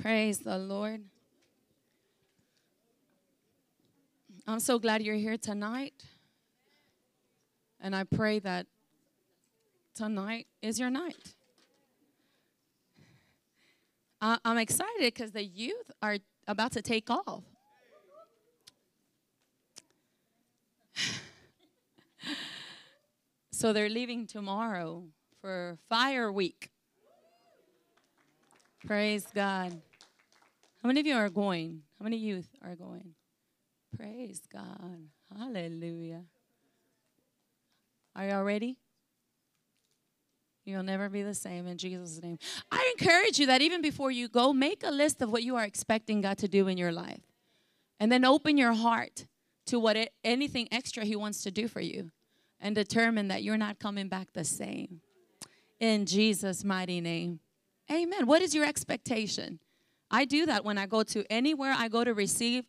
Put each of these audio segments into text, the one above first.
Praise the Lord. I'm so glad you're here tonight. And I pray that tonight is your night. I- I'm excited because the youth are about to take off. so they're leaving tomorrow for Fire Week. Praise God. How many of you are going? How many youth are going? Praise God. Hallelujah. Are y'all ready? You'll never be the same in Jesus' name. I encourage you that even before you go, make a list of what you are expecting God to do in your life. And then open your heart to what it, anything extra He wants to do for you and determine that you're not coming back the same. In Jesus' mighty name. Amen. What is your expectation? I do that when I go to anywhere I go to receive.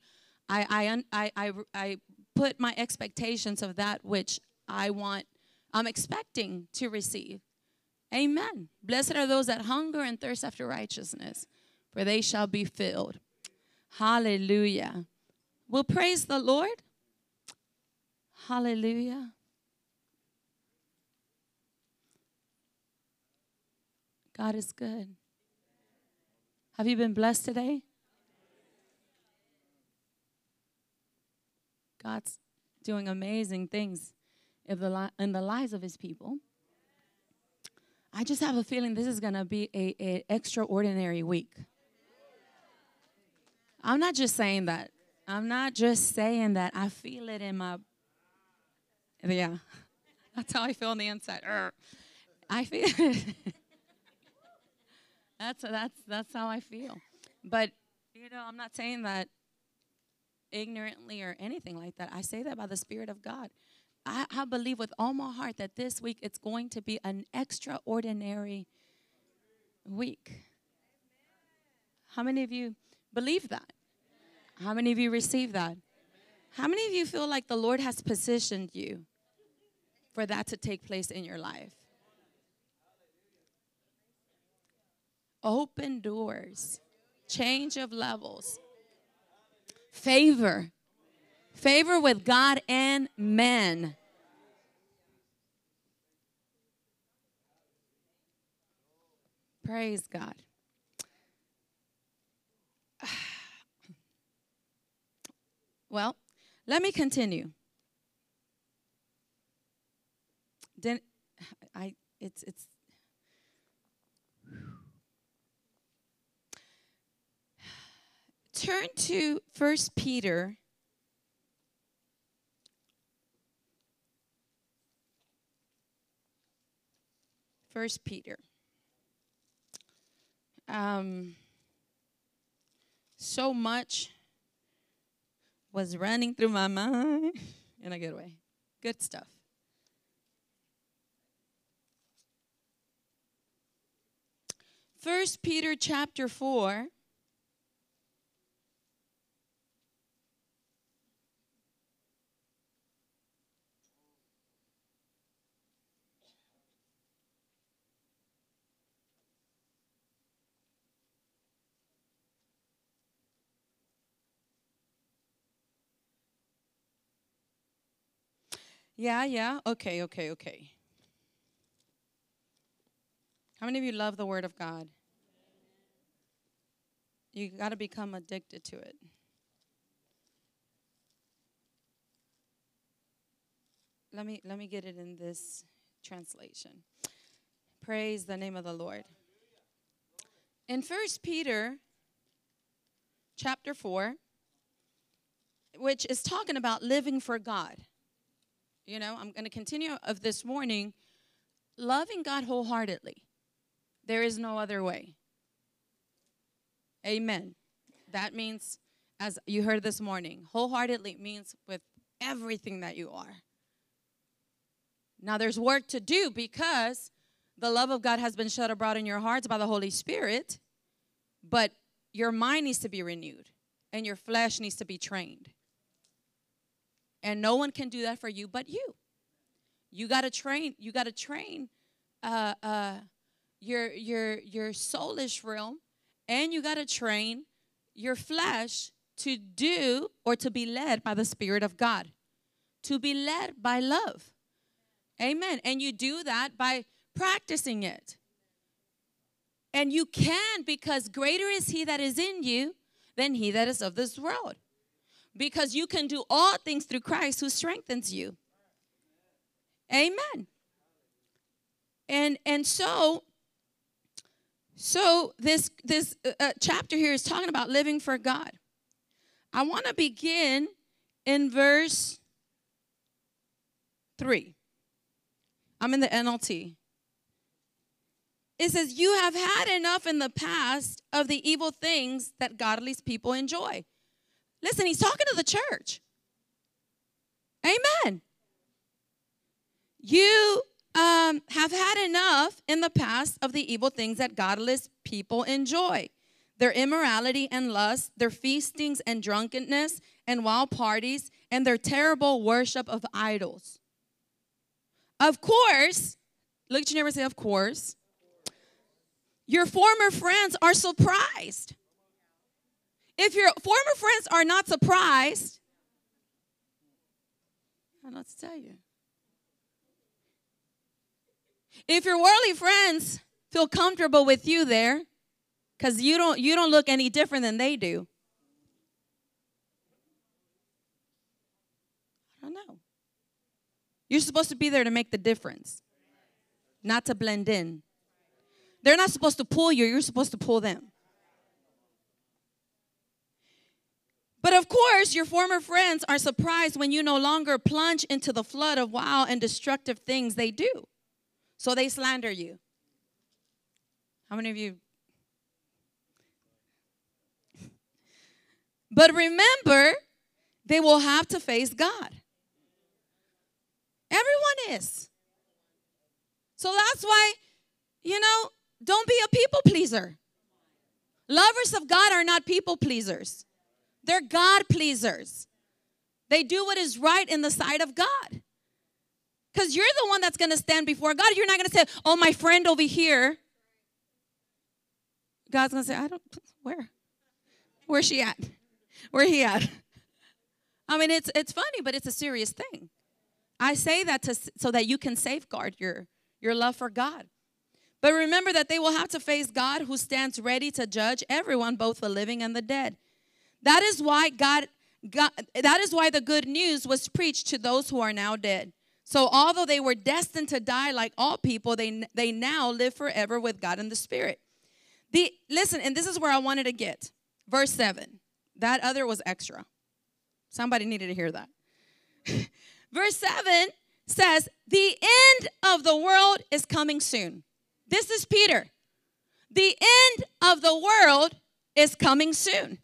I, I, I, I, put my expectations of that which I want, I'm expecting to receive. Amen. Blessed are those that hunger and thirst after righteousness, for they shall be filled. Hallelujah. Well, praise the Lord. Hallelujah. God is good. Have you been blessed today? God's doing amazing things in the, lives of his people. I just have a feeling this is going to be a, a extraordinary week. I'm not just saying that. I'm not just saying that. I feel it in my yeah. That's how I feel on the inside. I feel it. That's that's that's how I feel. But you know, I'm not saying that ignorantly or anything like that. I say that by the Spirit of God. I, I believe with all my heart that this week it's going to be an extraordinary week. How many of you believe that? How many of you receive that? How many of you feel like the Lord has positioned you for that to take place in your life? Open doors, change of levels, favor, favor with God and men. Praise God. Well, let me continue. Then I it's it's turn to First Peter First Peter. Um, so much was running through my mind in a good way. Good stuff. First Peter chapter 4 Yeah, yeah. Okay, okay, okay. How many of you love the Word of God? You got to become addicted to it. Let me let me get it in this translation. Praise the name of the Lord. In First Peter chapter 4, which is talking about living for God. You know, I'm going to continue of this morning loving God wholeheartedly. There is no other way. Amen. That means, as you heard this morning, wholeheartedly means with everything that you are. Now, there's work to do because the love of God has been shed abroad in your hearts by the Holy Spirit, but your mind needs to be renewed and your flesh needs to be trained. And no one can do that for you but you. You got to train, you got to train uh, uh, your, your, your soulish realm and you got to train your flesh to do or to be led by the Spirit of God, to be led by love. Amen. And you do that by practicing it. And you can because greater is He that is in you than He that is of this world. Because you can do all things through Christ who strengthens you. Amen. And and so so this this uh, uh, chapter here is talking about living for God. I want to begin in verse 3. I'm in the NLT. It says, You have had enough in the past of the evil things that godly people enjoy. Listen, he's talking to the church. Amen. You um, have had enough in the past of the evil things that godless people enjoy their immorality and lust, their feastings and drunkenness and wild parties, and their terrible worship of idols. Of course, look at your neighbor and say, Of course. Your former friends are surprised. If your former friends are not surprised, I don't to tell you. If your worldly friends feel comfortable with you there, because you don't you don't look any different than they do. I don't know. You're supposed to be there to make the difference, not to blend in. They're not supposed to pull you, you're supposed to pull them. But of course, your former friends are surprised when you no longer plunge into the flood of wild and destructive things they do. So they slander you. How many of you? But remember, they will have to face God. Everyone is. So that's why, you know, don't be a people pleaser. Lovers of God are not people pleasers, they're God pleasers. They do what is right in the sight of God. Because you're the one that's going to stand before God. You're not going to say, oh, my friend over here. God's going to say, I don't, where? Where's she at? Where he at? I mean, it's, it's funny, but it's a serious thing. I say that to, so that you can safeguard your, your love for God. But remember that they will have to face God who stands ready to judge everyone, both the living and the dead. That is why God, God that is why the good news was preached to those who are now dead so, although they were destined to die like all people, they, they now live forever with God in the Spirit. The, listen, and this is where I wanted to get. Verse 7. That other was extra. Somebody needed to hear that. Verse 7 says, The end of the world is coming soon. This is Peter. The end of the world is coming soon.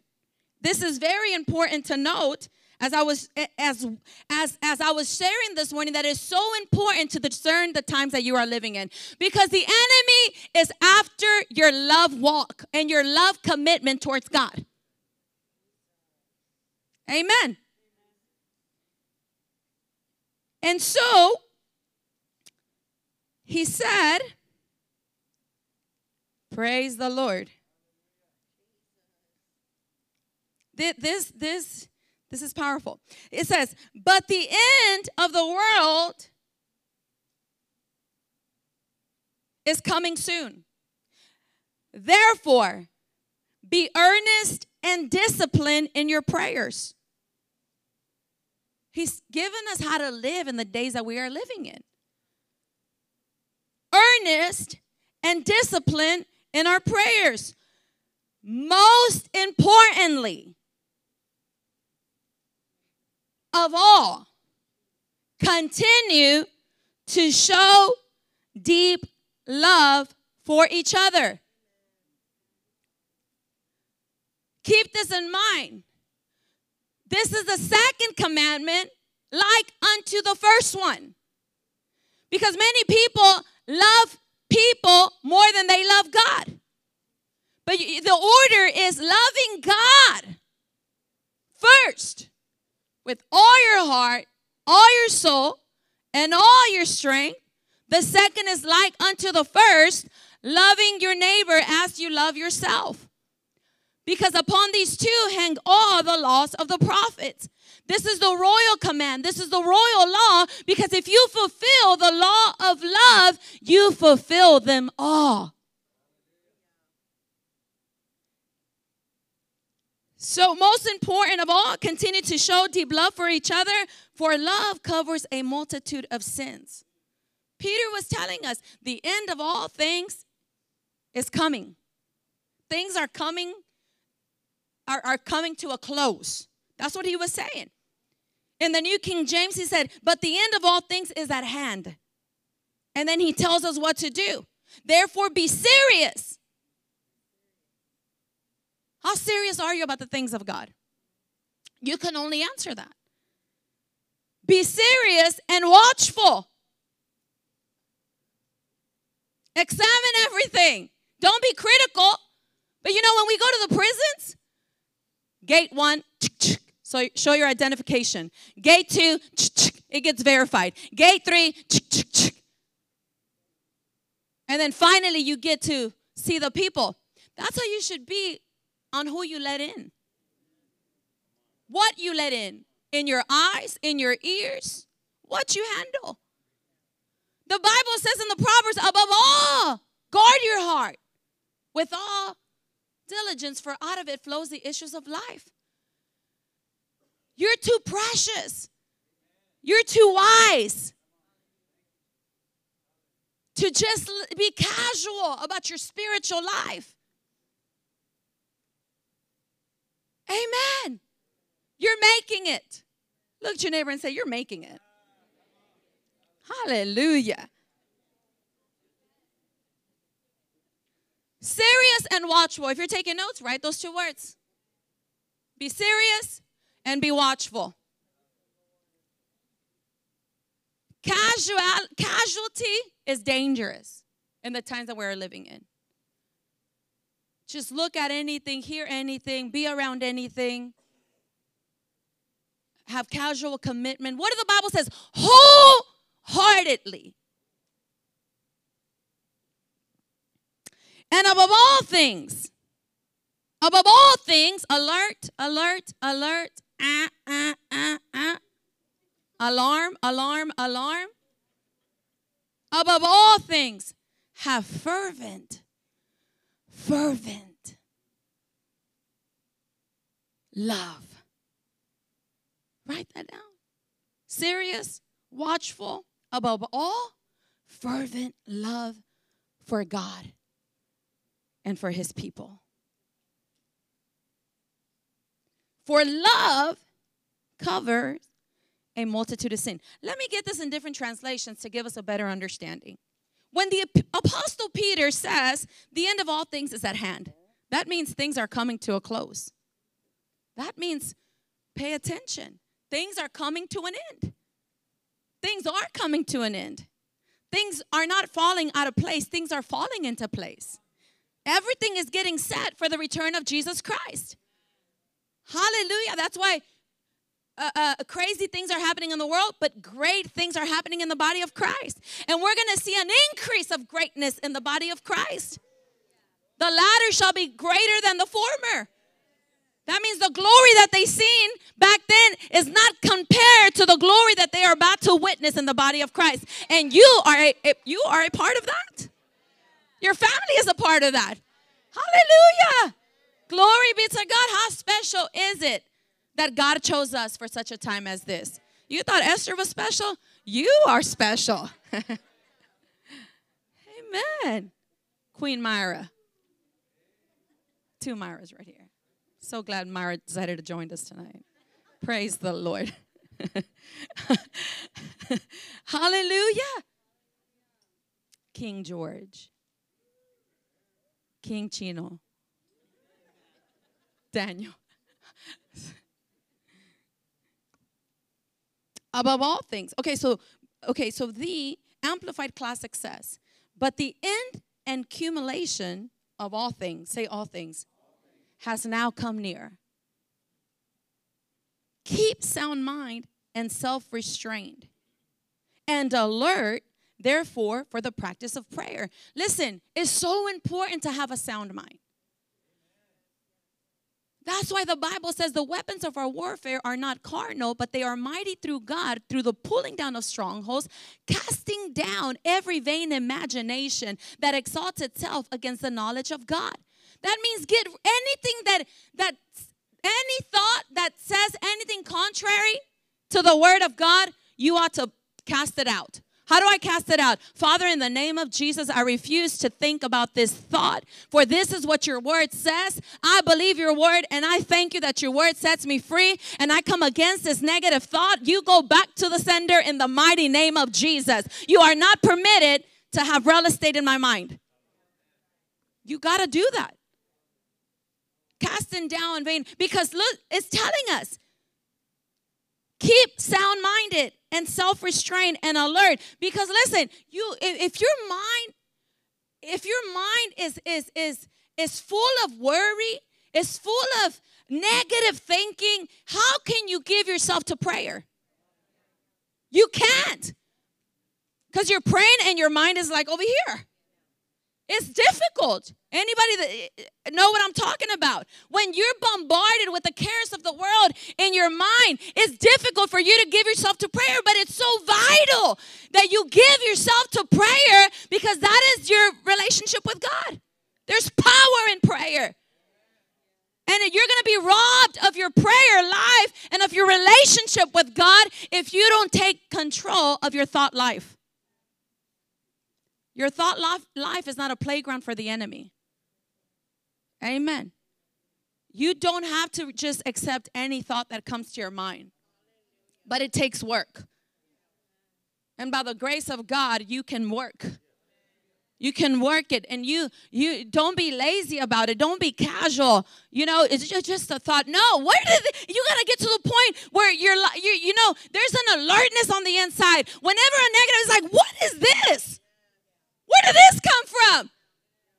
This is very important to note as I was as as as I was sharing this morning that is so important to discern the times that you are living in because the enemy is after your love walk and your love commitment towards God. Amen. And so he said, Praise the Lord. This, this, this is powerful. It says, But the end of the world is coming soon. Therefore, be earnest and disciplined in your prayers. He's given us how to live in the days that we are living in. Earnest and disciplined in our prayers. Most importantly, of all, continue to show deep love for each other. Keep this in mind. This is the second commandment, like unto the first one. Because many people love people more than they love God. But the order is loving God first with all your heart, all your soul, and all your strength. The second is like unto the first, loving your neighbor as you love yourself. Because upon these two hang all the laws of the prophets. This is the royal command. This is the royal law. Because if you fulfill the law of love, you fulfill them all. So, most important of all, continue to show deep love for each other, for love covers a multitude of sins. Peter was telling us the end of all things is coming. Things are coming are, are coming to a close. That's what he was saying. In the New King James, he said, But the end of all things is at hand. And then he tells us what to do. Therefore, be serious. How serious are you about the things of God? You can only answer that. Be serious and watchful. Examine everything. Don't be critical. But you know, when we go to the prisons, Gate one, so show your identification. Gate two, it gets verified. Gate three, and then finally you get to see the people. That's how you should be on who you let in. What you let in. In your eyes, in your ears, what you handle. The Bible says in the Proverbs, above all, guard your heart with all diligence, for out of it flows the issues of life. You're too precious. You're too wise to just be casual about your spiritual life. Amen. You're making it. Look at your neighbor and say, You're making it. Hallelujah. Serious and watchful. If you're taking notes, write those two words. Be serious and be watchful. Casual, casualty is dangerous in the times that we're living in. Just look at anything, hear anything, be around anything. Have casual commitment. What do the Bible says? Wholeheartedly. And above all things, above all things, alert, alert, alert, ah, ah, ah, ah. Alarm, alarm, alarm. Above all things, have fervent, fervent love. Write that down. Serious, watchful, above all, fervent love for God and for his people. For love covers a multitude of sin. Let me get this in different translations to give us a better understanding. When the apostle Peter says the end of all things is at hand, that means things are coming to a close. That means pay attention. Things are coming to an end. Things are coming to an end. Things are not falling out of place, things are falling into place. Everything is getting set for the return of Jesus Christ. Hallelujah. That's why uh, uh, crazy things are happening in the world, but great things are happening in the body of Christ. And we're going to see an increase of greatness in the body of Christ. The latter shall be greater than the former. That means the glory that they seen back then is not compared to the glory that they are about to witness in the body of Christ. And you are a, you are a part of that. Your family is a part of that. Hallelujah. Glory be to God. How special is it that God chose us for such a time as this? You thought Esther was special? You are special. Amen. Queen Myra. Two Myras right here. So glad Myra decided to join us tonight. Praise the Lord. Hallelujah. King George. King Chino, Daniel. Above all things. Okay, so okay, so the amplified classic says, but the end and accumulation of all things, say all things, has now come near. Keep sound mind and self restrained and alert therefore, for the practice of prayer. Listen, it's so important to have a sound mind. That's why the Bible says the weapons of our warfare are not carnal, but they are mighty through God, through the pulling down of strongholds, casting down every vain imagination that exalts itself against the knowledge of God. That means get anything that that any thought that says anything contrary to the word of God, you ought to cast it out. How do I cast it out? Father, in the name of Jesus, I refuse to think about this thought, for this is what your word says. I believe your word, and I thank you that your word sets me free, and I come against this negative thought. You go back to the sender in the mighty name of Jesus. You are not permitted to have real estate in my mind. You got to do that. Casting down vain, because look, it's telling us keep sound minded and self-restraint and alert. Because listen you if your mind if your mind is is is is full of worry is full of negative thinking how can you give yourself to prayer? You can't. Because you're praying and your mind is like over here it's difficult. Anybody that eh, know what I'm talking about? When you're bombarded with the cares of the world in your mind, it's difficult for you to give yourself to prayer, but it's so vital that you give yourself to prayer because that is your relationship with God. There's power in prayer. And you're going to be robbed of your prayer life and of your relationship with God if you don't take control of your thought life. Your thought life is not a playground for the enemy. Amen. You don't have to just accept any thought that comes to your mind, but it takes work. And by the grace of God, you can work. You can work it and you you don't be lazy about it. Don't be casual. You know, it's just a thought. No, where did it, you got to get to the point where you're you you know, there's an alertness on the inside. Whenever a negative is like, "What is this?" Where did this come from?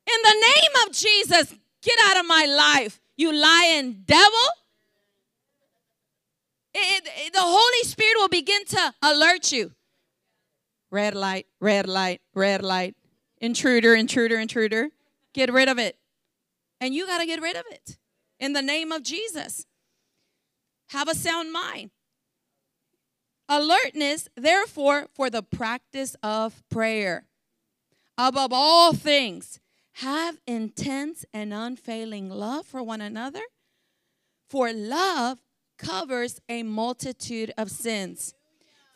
In the name of Jesus, get out of my life, you lying devil. It, it, the Holy Spirit will begin to alert you. Red light, red light, red light. Intruder, intruder, intruder. Get rid of it. And you got to get rid of it in the name of Jesus. Have a sound mind. Alertness, therefore, for the practice of prayer above all things, have intense and unfailing love for one another, for love covers a multitude of sins,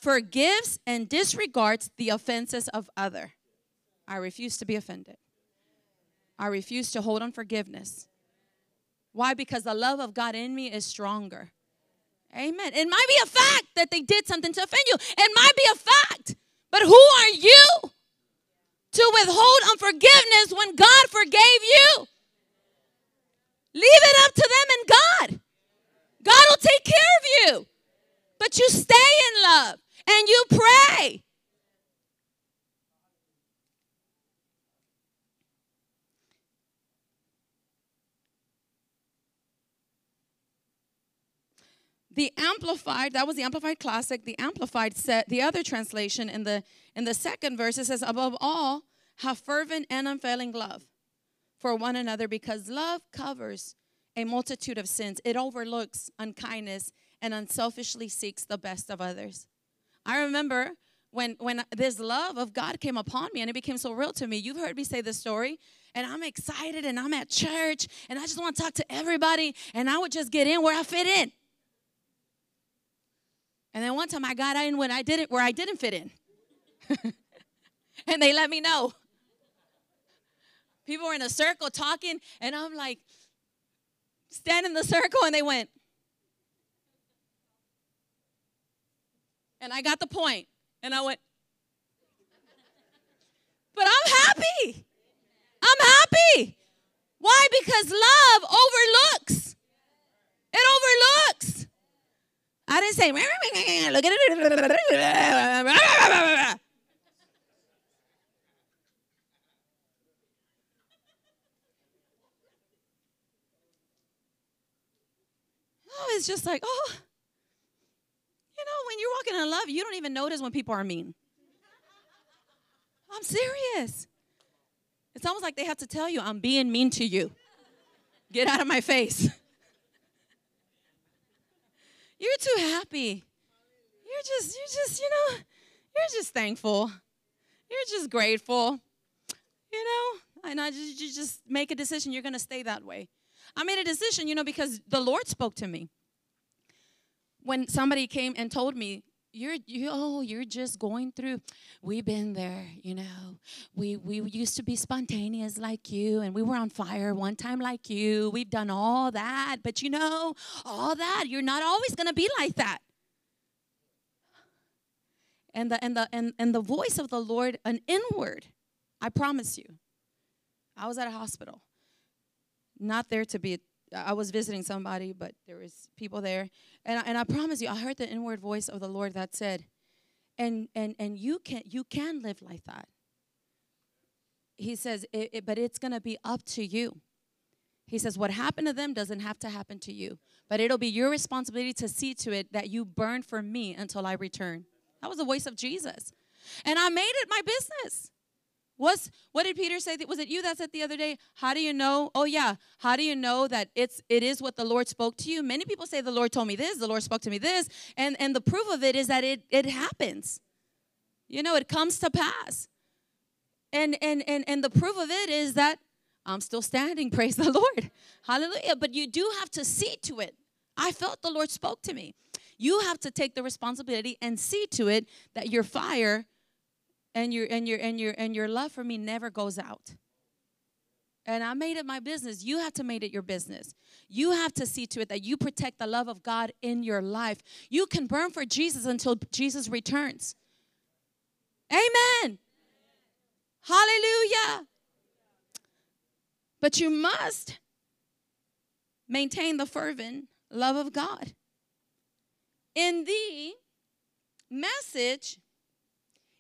forgives and disregards the offenses of other. I refuse to be offended. I refuse to hold unforgiveness. Why? Because the love of God in me is stronger. Amen. It might be a fact that they did something to offend you. It might be a fact. But who are you to withhold unforgiveness when God forgave you. Leave it up to them and God. God will take care of you. But you stay in love and you pray. the amplified that was the amplified classic the amplified set the other translation in the in the second verse it says above all have fervent and unfailing love for one another because love covers a multitude of sins. It overlooks unkindness and unselfishly seeks the best of others. I remember when when this love of god came upon me and it became so real to me. You've heard me say this story and i'm excited and i'm at church and i just want to talk to everybody and i would just get in where i fit in. And then one time I got in when I didn't where I didn't fit in. and they let me know. People were in a circle talking, and I'm like, stand in the circle, and they went. And I got the point, and I went, but I'm happy. I'm happy. Why? Because love overlooks. It overlooks. I didn't say, look at it. Oh, it's just like, oh, you know, when you're walking in love, you don't even notice when people are mean. I'm serious. It's almost like they have to tell you, I'm being mean to you. Get out of my face. You're too happy. You're just, you're just, you know, you're just thankful. You're just grateful. You know, and I just, you just make a decision. You're going to stay that way. I made a decision, you know, because the Lord spoke to me. When somebody came and told me, you're you oh you're just going through we've been there you know. We we used to be spontaneous like you and we were on fire one time like you. We've done all that but you know all that you're not always going to be like that. And the and the and, and the voice of the lord an inward i promise you i was at a hospital not there to be I was visiting somebody, but there was people there, and I, and I promise you, I heard the inward voice of the Lord that said, "And and and you can you can live like that." He says, it, it, "But it's gonna be up to you." He says, "What happened to them doesn't have to happen to you, but it'll be your responsibility to see to it that you burn for me until I return." That was the voice of Jesus, and I made it my business. What's, what did Peter say? Was it you that said the other day? How do you know? Oh yeah. How do you know that it's it is what the Lord spoke to you? Many people say the Lord told me this, the Lord spoke to me this, and and the proof of it is that it it happens. You know, it comes to pass. And and and and the proof of it is that I'm still standing. Praise the Lord. Hallelujah. But you do have to see to it. I felt the Lord spoke to me. You have to take the responsibility and see to it that your fire and your and your and your and your love for me never goes out. And i made it my business. You have to make it your business. You have to see to it that you protect the love of god in your life. You can burn for jesus until jesus returns. Amen. Hallelujah. But you must maintain the fervent love of god. In the message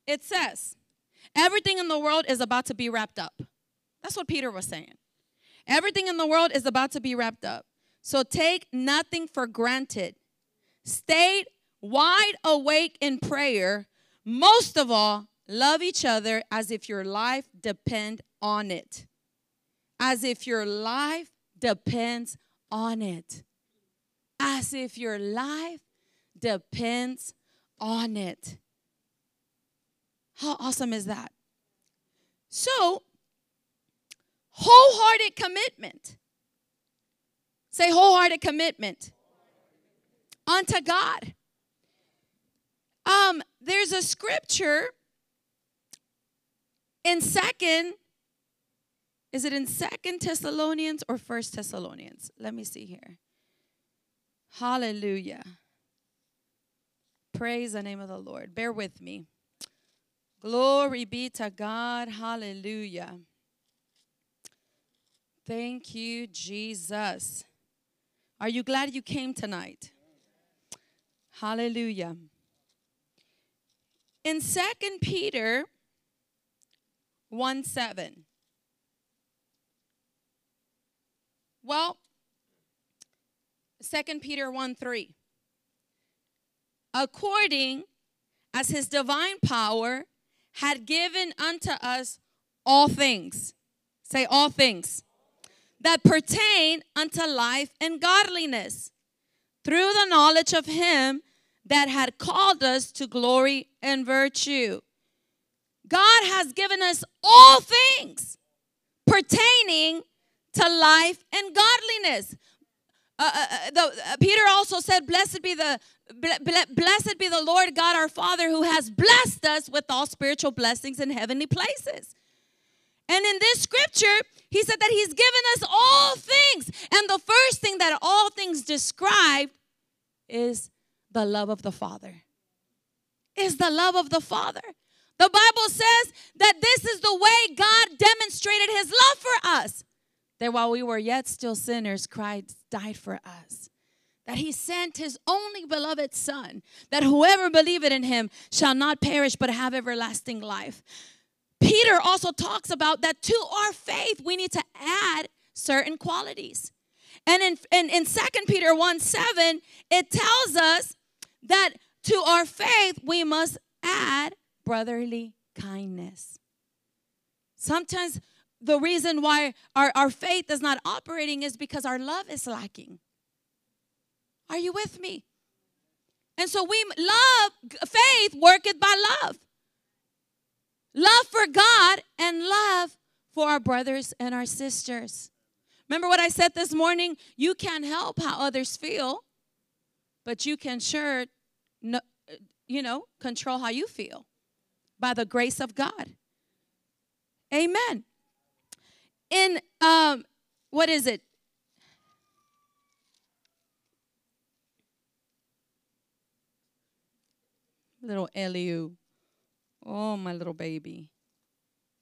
it says, everything in the world is about to be wrapped up. That's what Peter was saying. Everything in the world is about to be wrapped up. So take nothing for granted. Stay wide awake in prayer. Most of all, love each other as if your life depend on it. As if your life depends on it. As if your life depends on it. How awesome is that? So, wholehearted commitment. Say wholehearted commitment unto God. Um, there's a scripture in second, is it in second Thessalonians or first Thessalonians? Let me see here. Hallelujah. Praise the name of the Lord. Bear with me. Glory be to God. Hallelujah. Thank you, Jesus. Are you glad you came tonight? Hallelujah. In Second Peter 1 7. Well, Second Peter 1 3. According as his divine power had given unto us all things. Say, all things that pertain unto life and godliness through the knowledge of Him that had called us to glory and virtue. God has given us all things pertaining to life and godliness. Uh, uh, uh the, uh, Peter also said, Blessed be the Blessed be the Lord God our Father who has blessed us with all spiritual blessings in heavenly places. And in this scripture, he said that he's given us all things. And the first thing that all things describe is the love of the Father. Is the love of the Father. The Bible says that this is the way God demonstrated his love for us. That while we were yet still sinners, Christ died for us. That he sent his only beloved son that whoever believeth in him shall not perish but have everlasting life. Peter also talks about that to our faith we need to add certain qualities. And in, in, in 2 peter 1 7 it tells us that to our faith we must add brotherly kindness. Sometimes the reason why our, our faith is not operating is because our love is lacking are you with me? And so we love, faith worketh by love. Love for God and love for our brothers and our sisters. Remember what I said this morning? You can't help how others feel, but you can sure, you know, control how you feel by the grace of God. Amen. In um, what is it? Little Eliu. Oh, my little baby.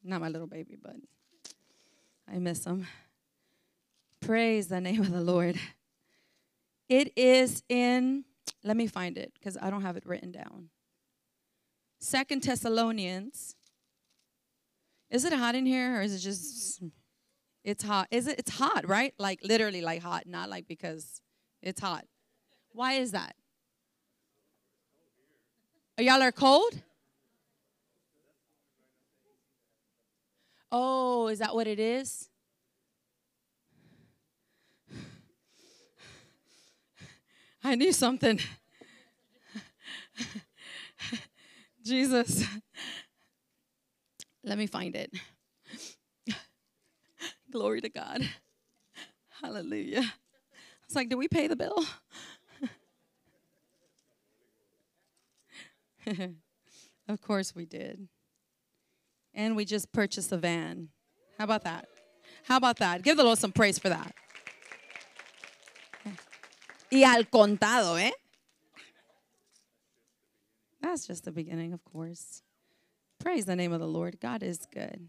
Not my little baby, but I miss him. Praise the name of the Lord. It is in, let me find it because I don't have it written down. Second Thessalonians. Is it hot in here or is it just it's hot? Is it it's hot, right? Like literally like hot, not like because it's hot. Why is that? Are y'all are cold? Oh, is that what it is? I knew something. Jesus. Let me find it. Glory to God. Hallelujah. It's like, did we pay the bill? of course we did. And we just purchased a van. How about that? How about that? Give the Lord some praise for that. Y al contado, eh? That's just the beginning, of course. Praise the name of the Lord. God is good.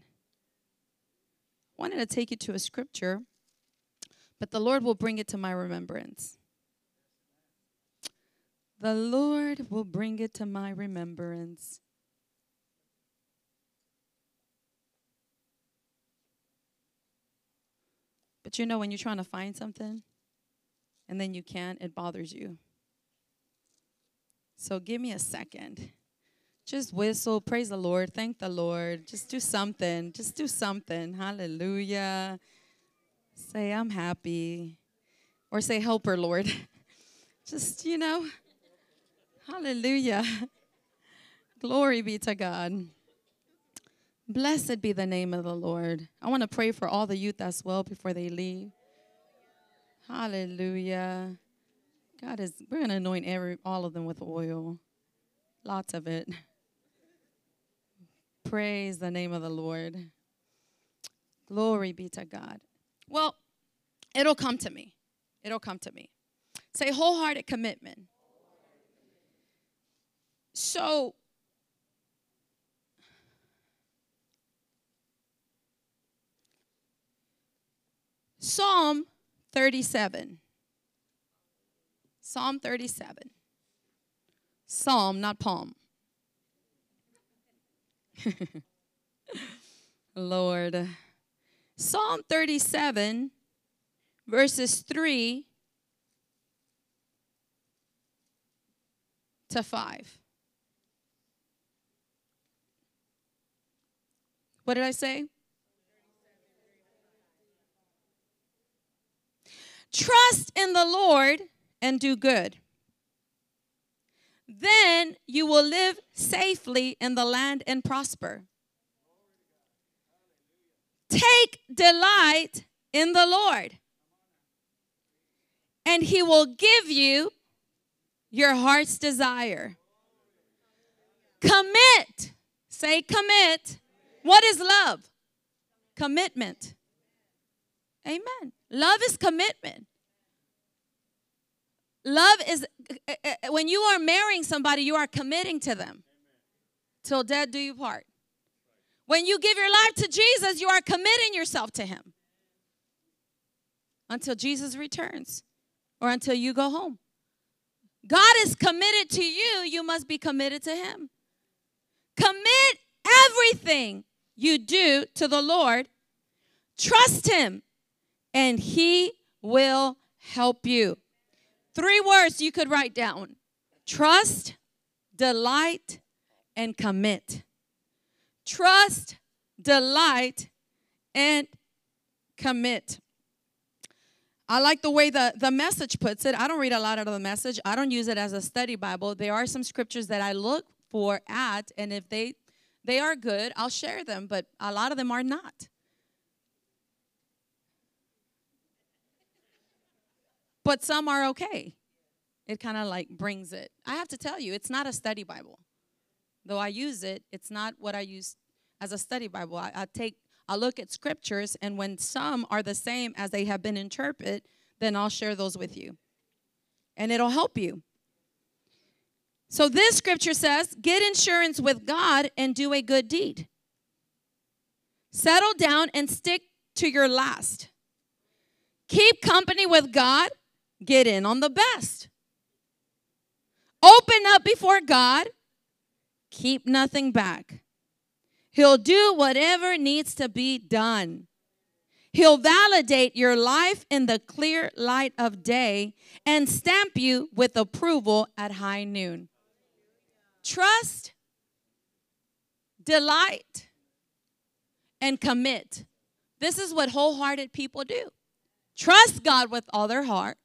Wanted to take you to a scripture, but the Lord will bring it to my remembrance. The Lord will bring it to my remembrance. But you know, when you're trying to find something and then you can't, it bothers you. So give me a second. Just whistle, praise the Lord, thank the Lord. Just do something. Just do something. Hallelujah. Say, I'm happy. Or say, help her, Lord. Just, you know, hallelujah. Glory be to God. Blessed be the name of the Lord. I want to pray for all the youth as well before they leave. Hallelujah. God is, we're going to anoint every, all of them with oil. Lots of it. Praise the name of the Lord. Glory be to God. Well, it'll come to me. It'll come to me. Say wholehearted commitment. So, Psalm 37. Psalm 37. Psalm, not palm. Lord. Psalm 37, verses 3 to 5. What did I say? Trust in the Lord and do good. Then you will live safely in the land and prosper. Take delight in the Lord, and He will give you your heart's desire. Commit. Say, commit. What is love? Commitment. Amen. Love is commitment. Love is uh, uh, when you are marrying somebody, you are committing to them till death do you part. When you give your life to Jesus, you are committing yourself to Him until Jesus returns or until you go home. God is committed to you, you must be committed to Him. Commit everything you do to the Lord, trust Him, and He will help you. Three words you could write down trust, delight, and commit. Trust, delight, and commit. I like the way the, the message puts it. I don't read a lot out of the message. I don't use it as a study Bible. There are some scriptures that I look for at, and if they they are good, I'll share them, but a lot of them are not. But some are okay. It kind of like brings it. I have to tell you, it's not a study Bible. Though I use it, it's not what I use as a study Bible. I, I take I look at scriptures, and when some are the same as they have been interpreted, then I'll share those with you. And it'll help you. So this scripture says, get insurance with God and do a good deed. Settle down and stick to your last. Keep company with God, get in on the best. Open up before God, keep nothing back. He'll do whatever needs to be done. He'll validate your life in the clear light of day and stamp you with approval at high noon. Trust, delight, and commit. This is what wholehearted people do. Trust God with all their heart,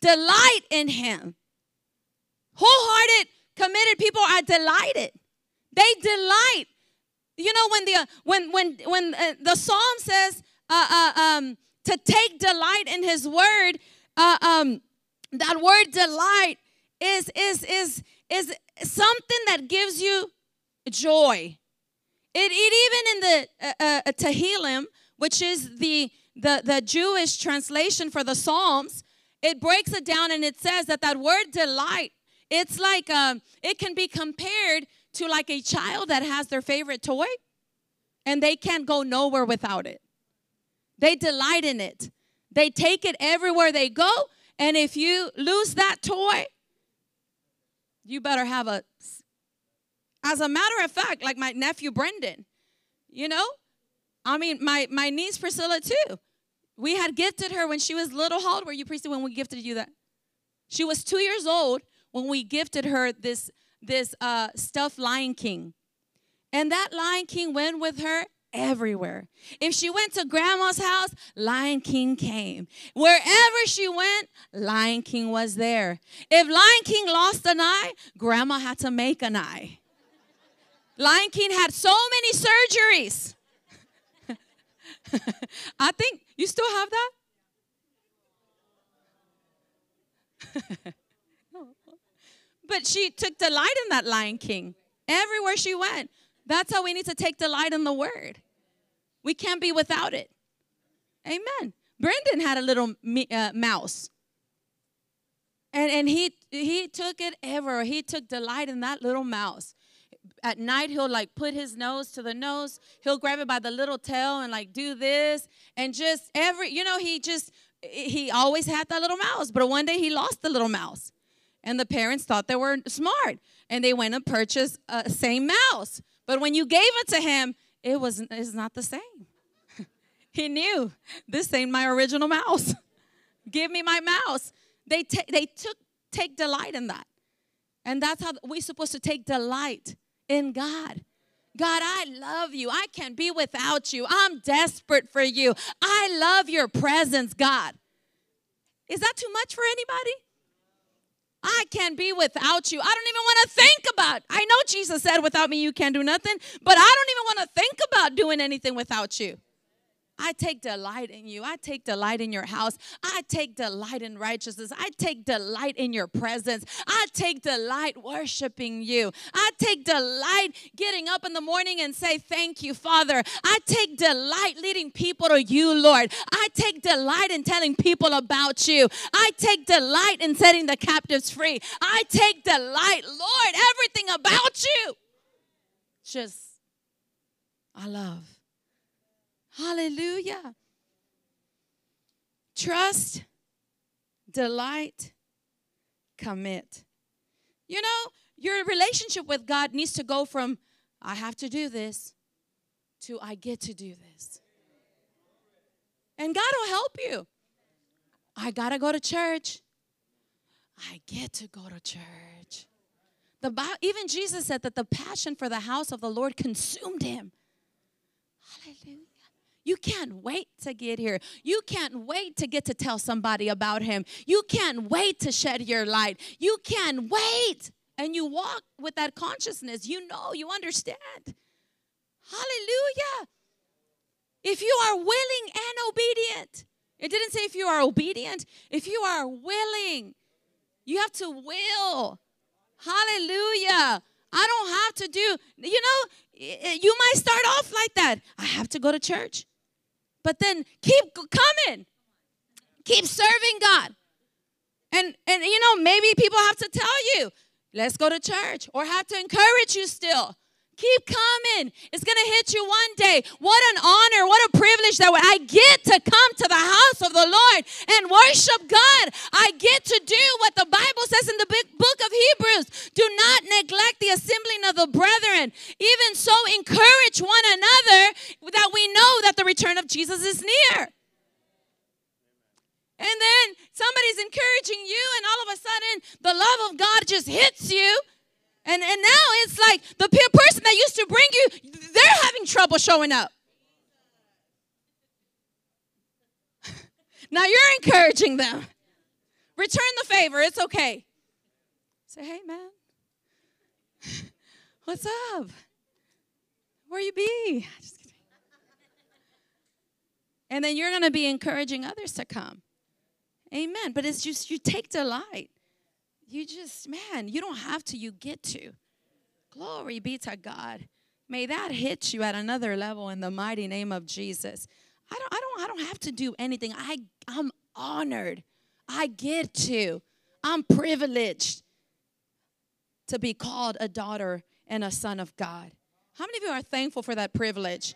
delight in Him. Wholehearted, committed people are delighted. They delight. You know when the uh, when when when uh, the psalm says uh, uh, um, to take delight in His word, uh, um, that word delight is is is is something that gives you joy. It, it even in the uh, Tehillim, which is the, the the Jewish translation for the Psalms, it breaks it down and it says that that word delight, it's like um, it can be compared to like a child that has their favorite toy and they can't go nowhere without it. They delight in it. They take it everywhere they go. And if you lose that toy, you better have a. As a matter of fact, like my nephew Brendan, you know, I mean, my, my niece Priscilla too. We had gifted her when she was little. How old were you, Priscilla, when we gifted you that? She was two years old when we gifted her this this uh, stuffed Lion King. And that Lion King went with her everywhere. If she went to grandma's house, Lion King came. Wherever she went, Lion King was there. If Lion King lost an eye, grandma had to make an eye. Lion King had so many surgeries. I think you still have that? But she took delight in that Lion King everywhere she went. That's how we need to take delight in the word. We can't be without it. Amen. Brendan had a little uh, mouse. And, and he he took it ever. He took delight in that little mouse. At night, he'll like put his nose to the nose. He'll grab it by the little tail and like do this. And just every, you know, he just, he always had that little mouse. But one day he lost the little mouse. And the parents thought they were smart and they went and purchased a same mouse. But when you gave it to him, it was it's not the same. he knew this ain't my original mouse. Give me my mouse. They t- they took take delight in that. And that's how we're supposed to take delight in God. God, I love you. I can't be without you. I'm desperate for you. I love your presence, God. Is that too much for anybody? I can't be without you. I don't even want to think about. I know Jesus said without me you can't do nothing, but I don't even want to think about doing anything without you. I take delight in you. I take delight in your house. I take delight in righteousness. I take delight in your presence. I take delight worshiping you. I take delight getting up in the morning and say, Thank you, Father. I take delight leading people to you, Lord. I take delight in telling people about you. I take delight in setting the captives free. I take delight, Lord, everything about you. Just, I love. Hallelujah. Trust, delight, commit. You know, your relationship with God needs to go from, I have to do this, to I get to do this. And God will help you. I got to go to church. I get to go to church. The even Jesus said that the passion for the house of the Lord consumed him. You can't wait to get here. You can't wait to get to tell somebody about him. You can't wait to shed your light. You can't wait. And you walk with that consciousness. You know, you understand. Hallelujah. If you are willing and obedient, it didn't say if you are obedient, if you are willing, you have to will. Hallelujah. I don't have to do, you know, you might start off like that. I have to go to church. But then keep coming. Keep serving God. And and you know, maybe people have to tell you, let's go to church or have to encourage you still. Keep coming. It's going to hit you one day. What an honor, what a privilege that I get to come to the house of the Lord and worship God. I get to do what the Bible says in the book of Hebrews do not neglect the assembling of the brethren. Even so, encourage one another that we know that the return of Jesus is near. And then somebody's encouraging you, and all of a sudden, the love of God just hits you and, and now it's like the person that used to bring you, they're having trouble showing up. now you're encouraging them. Return the favor. It's okay. Say, hey, man, what's up? Where you be? And then you're going to be encouraging others to come. Amen. But it's just you take delight you just, man, you don't have to, you get to. Glory be to God. May that hit you at another level in the mighty name of Jesus. I don't, I don't, I don't have to do anything. I, I'm honored. I get to. I'm privileged to be called a daughter and a son of God. How many of you are thankful for that privilege?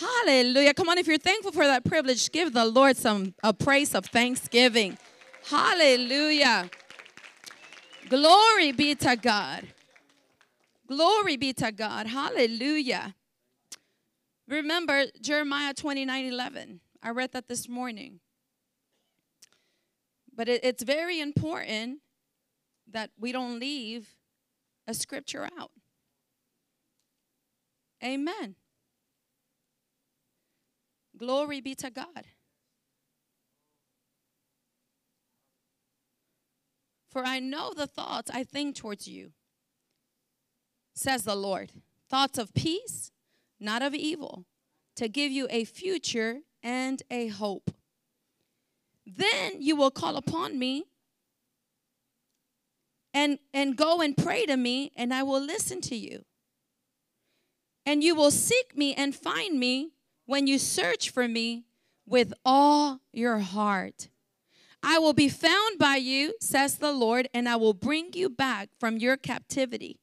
Hallelujah. Come on, if you're thankful for that privilege, give the Lord some a praise of thanksgiving. Hallelujah. Glory be to God. Glory be to God. Hallelujah. Remember Jeremiah 29 11. I read that this morning. But it, it's very important that we don't leave a scripture out. Amen. Glory be to God. For I know the thoughts I think towards you, says the Lord thoughts of peace, not of evil, to give you a future and a hope. Then you will call upon me and, and go and pray to me, and I will listen to you. And you will seek me and find me when you search for me with all your heart. I will be found by you, says the Lord, and I will bring you back from your captivity.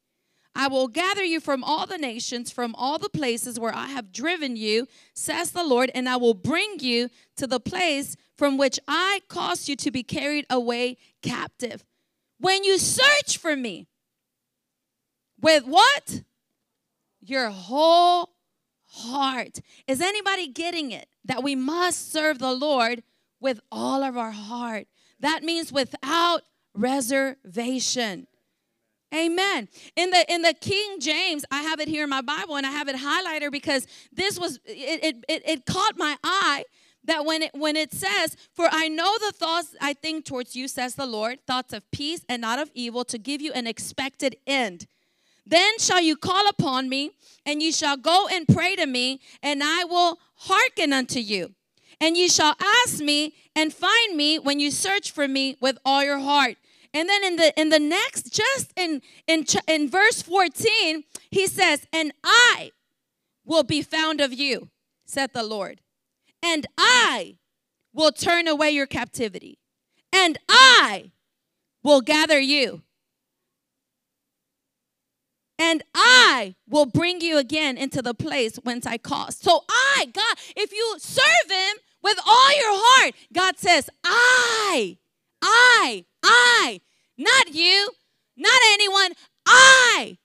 I will gather you from all the nations, from all the places where I have driven you, says the Lord, and I will bring you to the place from which I caused you to be carried away captive. When you search for me, with what? Your whole heart. Is anybody getting it? That we must serve the Lord with all of our heart. That means without reservation. Amen. In the in the King James, I have it here in my Bible and I have it highlighted because this was it it, it, caught my eye that when it when it says, For I know the thoughts I think towards you, says the Lord, thoughts of peace and not of evil, to give you an expected end. Then shall you call upon me, and you shall go and pray to me, and I will hearken unto you. And you shall ask me and find me when you search for me with all your heart. And then in the in the next just in in in verse 14, he says, "And I will be found of you," said the Lord. "And I will turn away your captivity. And I will gather you. And I will bring you again into the place whence I caused. So I, God, if you serve him, with all your heart. God says, I, I, I, not you, not anyone, I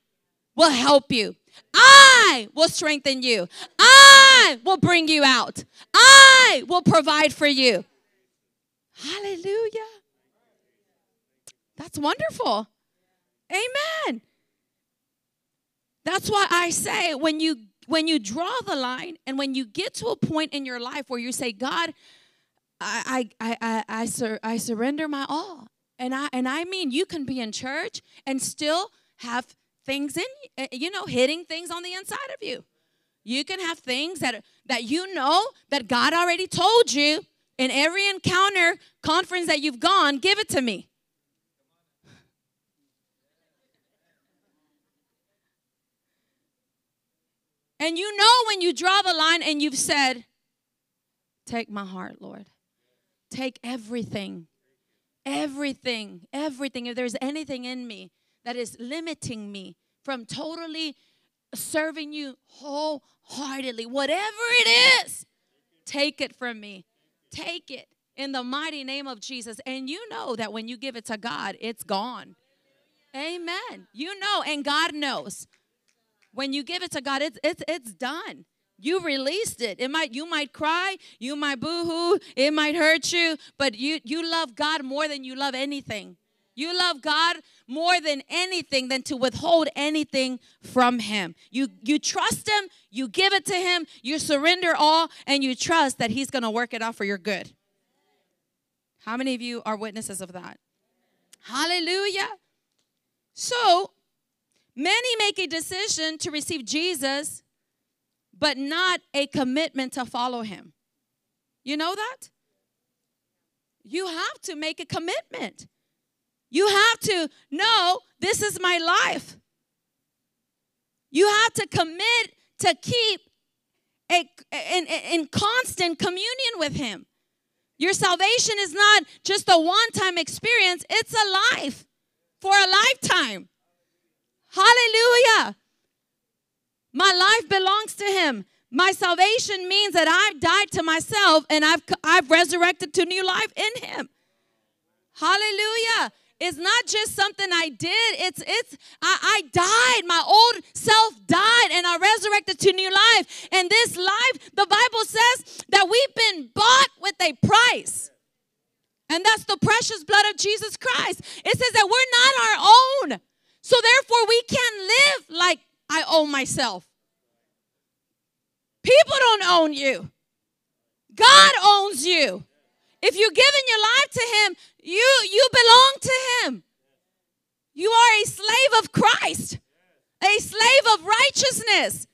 will help you. I will strengthen you. I will bring you out. I will provide for you. Hallelujah. That's wonderful. Amen. That's why I say when you when you draw the line and when you get to a point in your life where you say, God, I I I I, sur- I surrender my all. And I and I mean you can be in church and still have things in eh, you know hitting things on the inside of you. You can have things that that you know that God already told you in every encounter conference that you've gone, give it to me. And you know when you draw the line and you've said, Take my heart, Lord. Take everything, everything, everything. If there's anything in me that is limiting me from totally serving you wholeheartedly, whatever it is, take it from me. Take it in the mighty name of Jesus. And you know that when you give it to God, it's gone. Amen. You know, and God knows. When you give it to God, it's it's it's done. You released it. It might you might cry, you might boo-hoo, it might hurt you, but you you love God more than you love anything. You love God more than anything than to withhold anything from him. You you trust him, you give it to him, you surrender all and you trust that he's going to work it out for your good. How many of you are witnesses of that? Hallelujah. So, many make a decision to receive Jesus but not a commitment to follow him. You know that? You have to make a commitment. You have to know this is my life. You have to commit to keep a, in, in constant communion with Him. Your salvation is not just a one time experience, it's a life for a lifetime. Hallelujah. My life belongs to Him. My salvation means that I've died to myself and I've, I've resurrected to new life in Him. Hallelujah. It's not just something I did. It's it's I, I died. My old self died and I resurrected to new life. And this life, the Bible says that we've been bought with a price. And that's the precious blood of Jesus Christ. It says that we're not our own. So therefore we can't live like I own myself. People don't own you. God owns you. If you've given your life to him, you you belong to him. You are a slave of Christ, a slave of righteousness.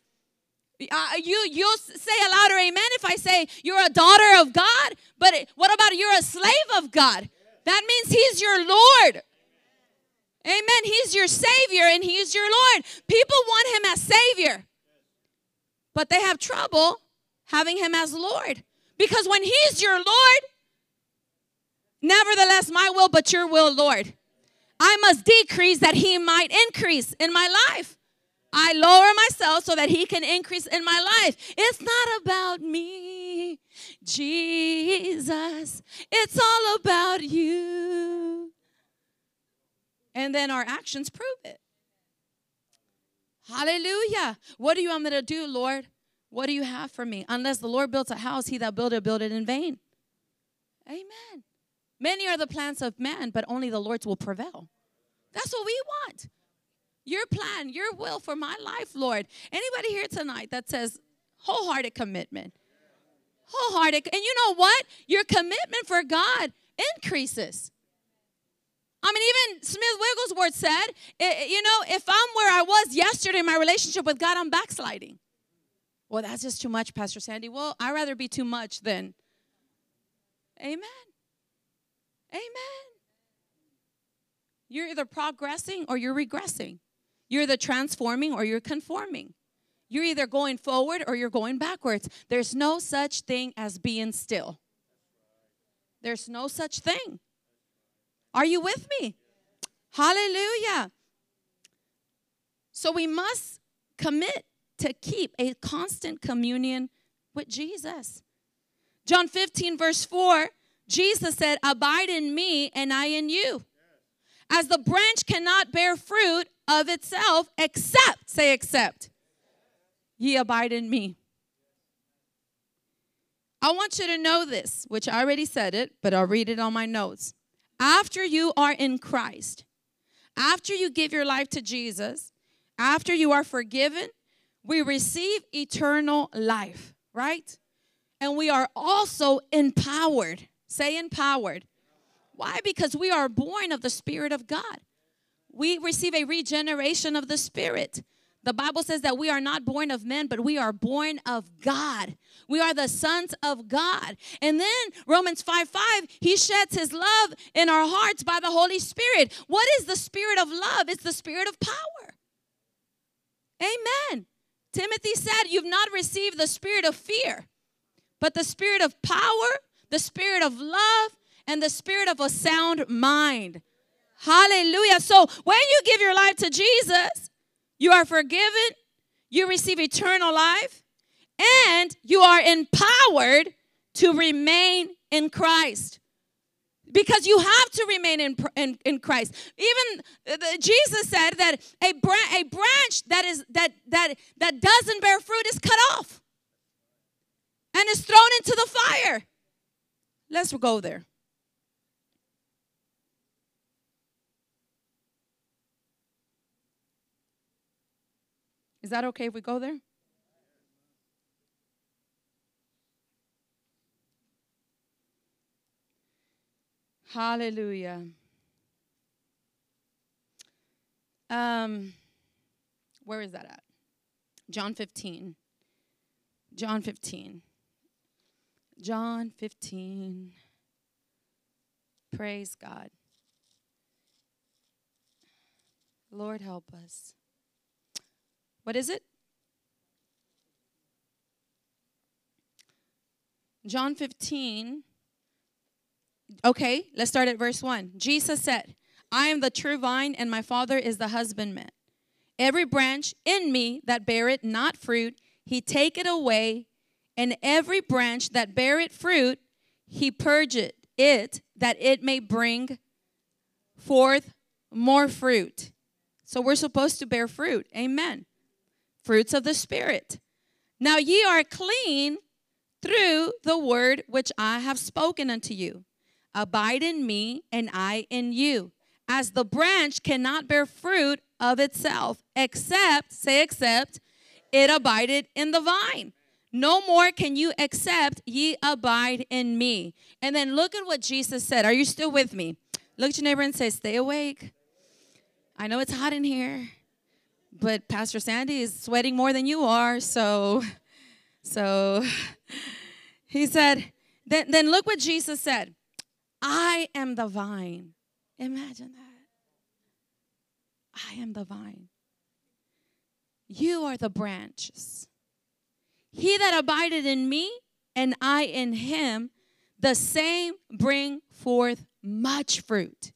Uh, you you'll say a louder amen if I say you're a daughter of God. But what about you're a slave of God? That means He's your Lord. Amen. He's your Savior and He's your Lord. People want Him as Savior, but they have trouble having Him as Lord because when He's your Lord, Nevertheless, my will, but your will, Lord. I must decrease that he might increase in my life. I lower myself so that he can increase in my life. It's not about me, Jesus. It's all about you. And then our actions prove it. Hallelujah. What do you want me to do, Lord? What do you have for me? Unless the Lord builds a house, he that built it, built it in vain. Amen. Many are the plans of man, but only the Lord's will prevail. That's what we want. Your plan, your will for my life, Lord. Anybody here tonight that says wholehearted commitment? Wholehearted. And you know what? Your commitment for God increases. I mean, even Smith Wigglesworth said, you know, if I'm where I was yesterday in my relationship with God, I'm backsliding. Well, that's just too much, Pastor Sandy. Well, I'd rather be too much than. Amen. Amen. You're either progressing or you're regressing. You're either transforming or you're conforming. You're either going forward or you're going backwards. There's no such thing as being still. There's no such thing. Are you with me? Hallelujah. So we must commit to keep a constant communion with Jesus. John 15, verse 4 Jesus said, Abide in me and I in you. As the branch cannot bear fruit of itself except, say, except, ye abide in me. I want you to know this, which I already said it, but I'll read it on my notes. After you are in Christ, after you give your life to Jesus, after you are forgiven, we receive eternal life, right? And we are also empowered. Say empowered. Why? Because we are born of the Spirit of God. We receive a regeneration of the Spirit. The Bible says that we are not born of men, but we are born of God. We are the sons of God. And then Romans 5 5, he sheds his love in our hearts by the Holy Spirit. What is the spirit of love? It's the spirit of power. Amen. Timothy said, You've not received the spirit of fear, but the spirit of power, the spirit of love, and the spirit of a sound mind. Hallelujah. So when you give your life to Jesus, you are forgiven, you receive eternal life, and you are empowered to remain in Christ. Because you have to remain in, in, in Christ. Even uh, the, Jesus said that a, a branch that is that that that doesn't bear fruit is cut off and is thrown into the fire. Let's go there. That okay if we go there? Hallelujah. Um, where is that at? John 15. John 15. John 15. Praise God. Lord, help us. What is it? John 15. Okay, let's start at verse 1. Jesus said, I am the true vine, and my Father is the husbandman. Every branch in me that beareth not fruit, he taketh away, and every branch that beareth fruit, he purgeth it, that it may bring forth more fruit. So we're supposed to bear fruit. Amen fruits of the Spirit. Now ye are clean through the word which I have spoken unto you. Abide in me, and I in you. As the branch cannot bear fruit of itself, except, say, except, it abided in the vine. No more can you accept ye abide in me. And then look at what Jesus said. Are you still with me? Look at your neighbor and say, Stay awake. I know it's hot in here but Pastor Sandy is sweating more than you are. So, so he said, then, then look what Jesus said. I am the vine. Imagine that. I am the vine. You are the branches. He that abided in me and I in him, the same bring forth much fruit.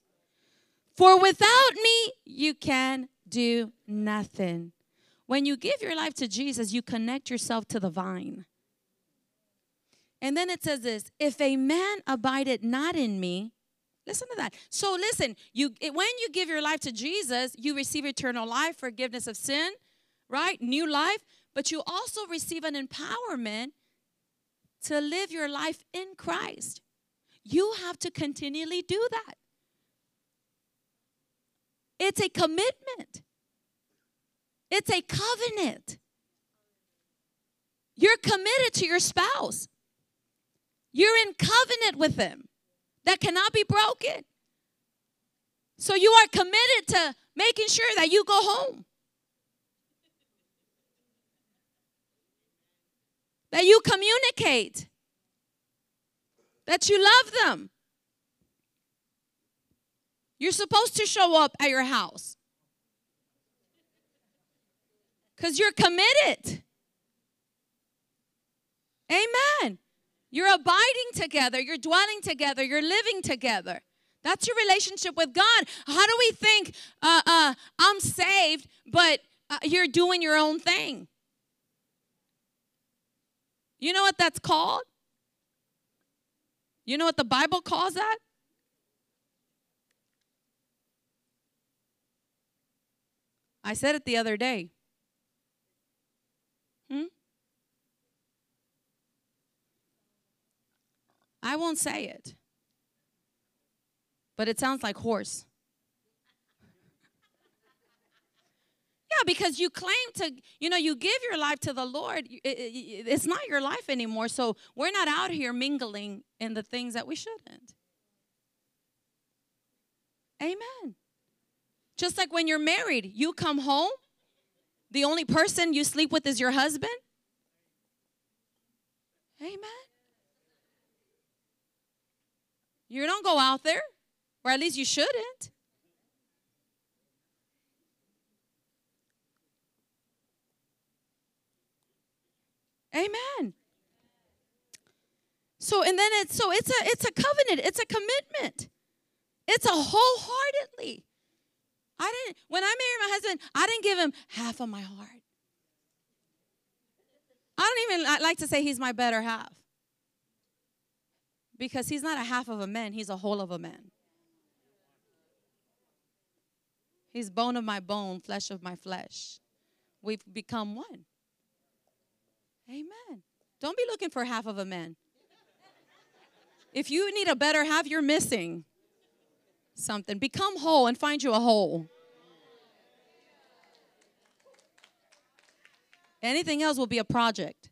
For without me, you can do nothing. When you give your life to Jesus, you connect yourself to the vine. And then it says this if a man abided not in me, listen to that. So listen, you when you give your life to Jesus, you receive eternal life, forgiveness of sin, right? New life, but you also receive an empowerment to live your life in Christ. You have to continually do that. It's a commitment, it's a covenant. You're committed to your spouse, you're in covenant with them that cannot be broken. So you are committed to making sure that you go home. That you communicate. That you love them. You're supposed to show up at your house because you're committed. Amen. You're abiding together, you're dwelling together, you're living together. That's your relationship with God. How do we think uh, uh, I'm saved, but uh, you're doing your own thing? You know what that's called? You know what the Bible calls that? I said it the other day. I won't say it. But it sounds like horse. Yeah, because you claim to, you know, you give your life to the Lord. It's not your life anymore. So we're not out here mingling in the things that we shouldn't. Amen. Just like when you're married, you come home, the only person you sleep with is your husband. Amen. You don't go out there, or at least you shouldn't. Amen. So and then it's so it's a it's a covenant, it's a commitment. It's a wholeheartedly. I didn't when I married my husband, I didn't give him half of my heart. I don't even like to say he's my better half. Because he's not a half of a man, he's a whole of a man. He's bone of my bone, flesh of my flesh. We've become one. Amen. Don't be looking for half of a man. If you need a better half, you're missing something. Become whole and find you a whole. Anything else will be a project.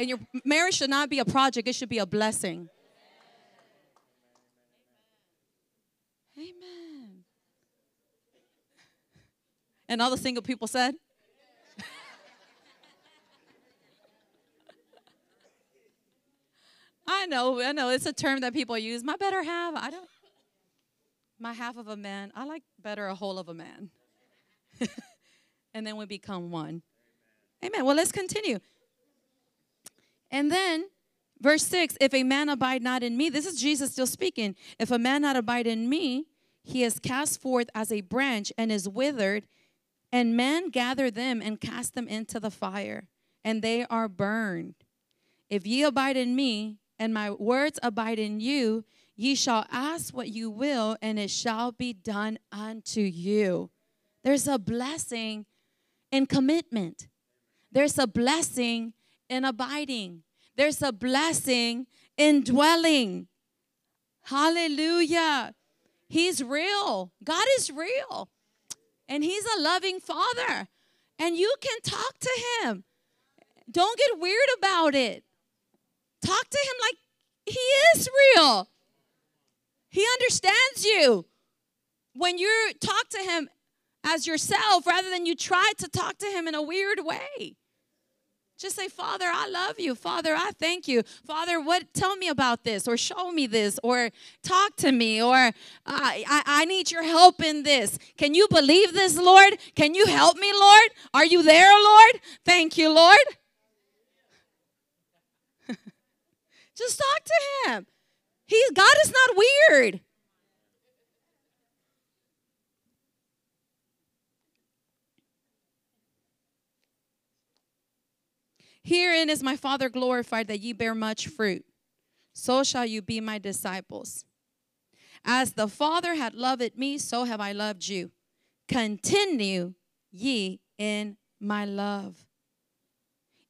And your marriage should not be a project, it should be a blessing. Amen. And all the single people said, I know, I know. It's a term that people use. My better half. I don't. My half of a man. I like better a whole of a man. and then we become one. Amen. Well, let's continue. And then, verse 6 If a man abide not in me, this is Jesus still speaking. If a man not abide in me, he is cast forth as a branch and is withered, and men gather them and cast them into the fire, and they are burned. If ye abide in me, and my words abide in you, ye shall ask what you will, and it shall be done unto you. There's a blessing in commitment, there's a blessing in abiding, there's a blessing in dwelling. Hallelujah. He's real. God is real. And He's a loving Father. And you can talk to Him. Don't get weird about it. Talk to him like he is real. He understands you. When you talk to him as yourself rather than you try to talk to him in a weird way. Just say, Father, I love you. Father, I thank you. Father, what? Tell me about this, or show me this, or talk to me, or I, I, I need your help in this. Can you believe this, Lord? Can you help me, Lord? Are you there, Lord? Thank you, Lord. Just talk to him. He, God is not weird. Herein is my Father glorified that ye bear much fruit. So shall you be my disciples. As the Father had loved me, so have I loved you. Continue ye in my love.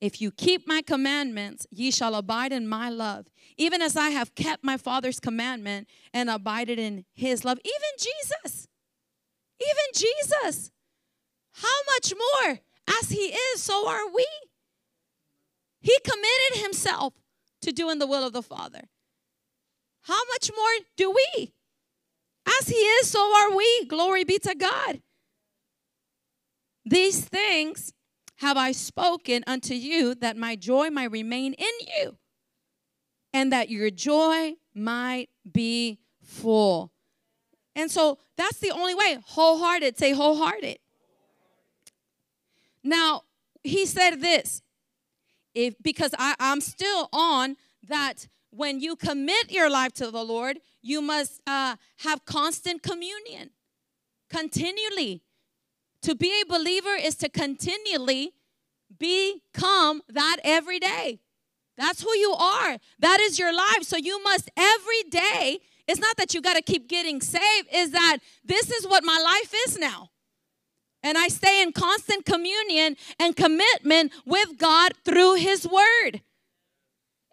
If you keep my commandments, ye shall abide in my love, even as I have kept my Father's commandment and abided in his love. Even Jesus, even Jesus, how much more? As he is, so are we. He committed himself to doing the will of the Father. How much more do we? As he is, so are we. Glory be to God. These things have I spoken unto you that my joy might remain in you and that your joy might be full. And so that's the only way. Wholehearted. Say wholehearted. Now, he said this. If because I, I'm still on that when you commit your life to the Lord, you must uh, have constant communion continually to be a believer is to continually become that every day. That's who you are. That is your life. So you must every day, it's not that you got to keep getting saved, is that this is what my life is now. And I stay in constant communion and commitment with God through His Word.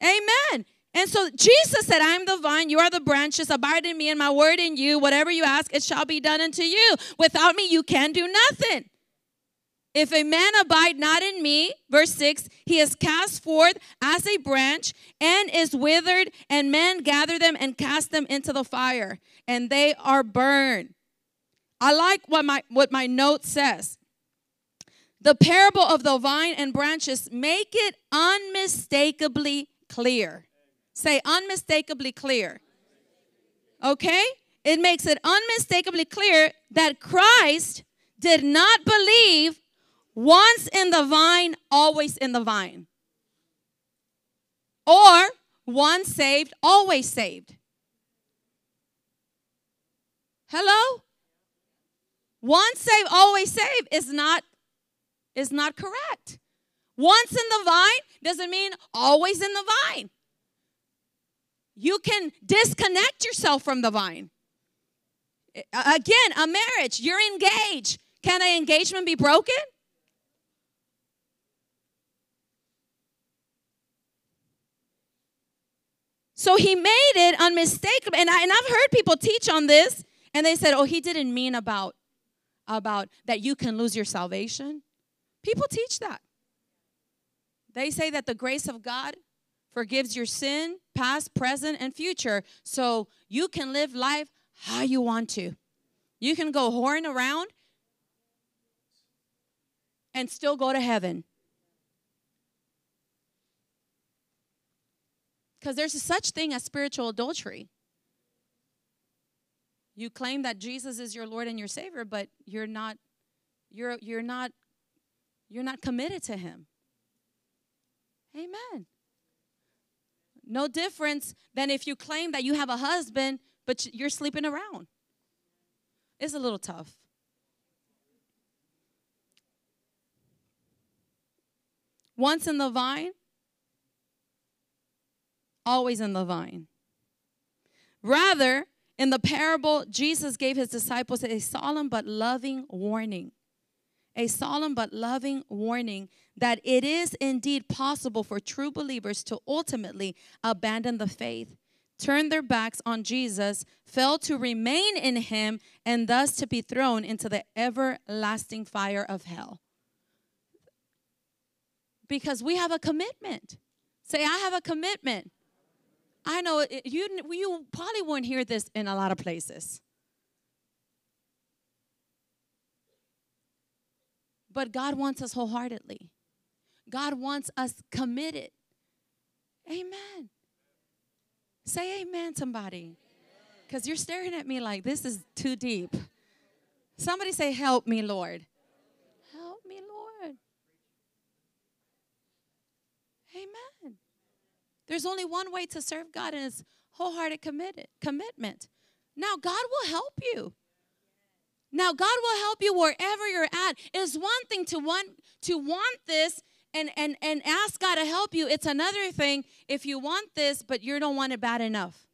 Amen. And so Jesus said, I am the vine, you are the branches, abide in me, and my word in you. Whatever you ask, it shall be done unto you. Without me, you can do nothing. If a man abide not in me, verse 6, he is cast forth as a branch and is withered, and men gather them and cast them into the fire, and they are burned. I like what my what my note says. The parable of the vine and branches make it unmistakably clear. Say unmistakably clear. Okay? It makes it unmistakably clear that Christ did not believe once in the vine, always in the vine. Or once saved, always saved. Hello? Once saved, always saved is not is not correct. Once in the vine doesn't mean always in the vine. You can disconnect yourself from the vine. Again, a marriage, you're engaged. Can an engagement be broken? So he made it unmistakable. And, I, and I've heard people teach on this, and they said, oh, he didn't mean about, about that you can lose your salvation. People teach that. They say that the grace of God forgives your sin, past, present, and future. So you can live life how you want to. You can go whoring around and still go to heaven. Because there's such thing as spiritual adultery. You claim that Jesus is your Lord and your Savior, but you're not you're you're not you're not committed to him. Amen. No difference than if you claim that you have a husband, but you're sleeping around. It's a little tough. Once in the vine, always in the vine. Rather, in the parable, Jesus gave his disciples a solemn but loving warning a solemn but loving warning that it is indeed possible for true believers to ultimately abandon the faith, turn their backs on Jesus, fail to remain in Him, and thus to be thrown into the everlasting fire of hell. Because we have a commitment. Say, I have a commitment. I know you, you probably won't hear this in a lot of places. But God wants us wholeheartedly. God wants us committed. Amen. Say amen, somebody. Because you're staring at me like this is too deep. Somebody say, Help me, Lord. Help me, Lord. Amen. There's only one way to serve God, and it's wholehearted committed commitment. Now, God will help you. Now, God will help you wherever you're at. It's one thing to want to want this and, and, and ask God to help you. It's another thing if you want this, but you don't want it bad enough.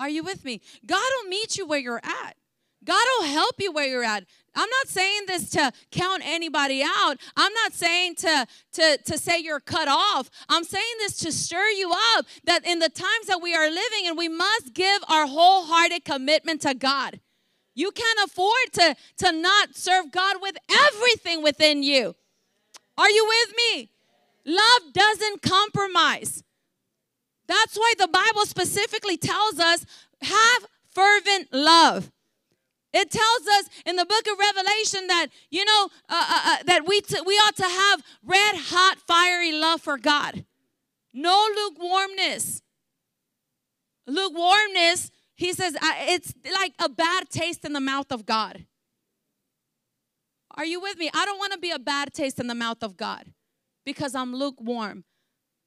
Are you with me? God will meet you where you're at. God will help you where you're at. I'm not saying this to count anybody out. I'm not saying to, to, to say you're cut off. I'm saying this to stir you up that in the times that we are living and we must give our wholehearted commitment to God. You can't afford to, to not serve God with everything within you. Are you with me? Love doesn't compromise. That's why the Bible specifically tells us have fervent love. It tells us in the book of Revelation that you know uh, uh, uh, that we t- we ought to have red hot fiery love for God. No lukewarmness. Lukewarmness he says, it's like a bad taste in the mouth of God. Are you with me? I don't want to be a bad taste in the mouth of God because I'm lukewarm.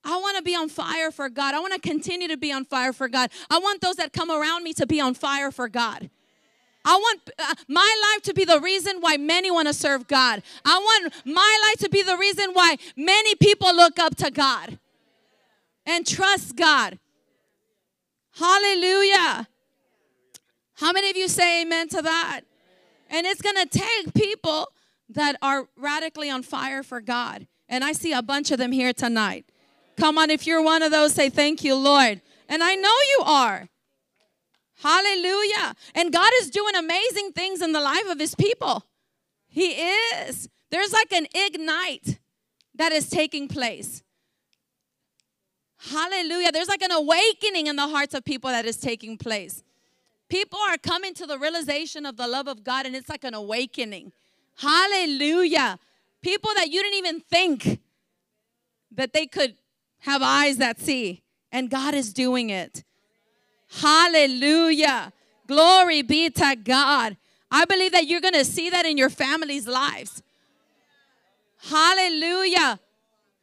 I want to be on fire for God. I want to continue to be on fire for God. I want those that come around me to be on fire for God. I want uh, my life to be the reason why many want to serve God. I want my life to be the reason why many people look up to God and trust God. Hallelujah. How many of you say amen to that? And it's going to take people that are radically on fire for God. And I see a bunch of them here tonight. Come on, if you're one of those, say, Thank you, Lord. And I know you are. Hallelujah. And God is doing amazing things in the life of His people. He is. There's like an ignite that is taking place. Hallelujah. There's like an awakening in the hearts of people that is taking place. People are coming to the realization of the love of God, and it's like an awakening. Hallelujah. People that you didn't even think that they could have eyes that see, and God is doing it. Hallelujah. Glory be to God. I believe that you're going to see that in your family's lives. Hallelujah.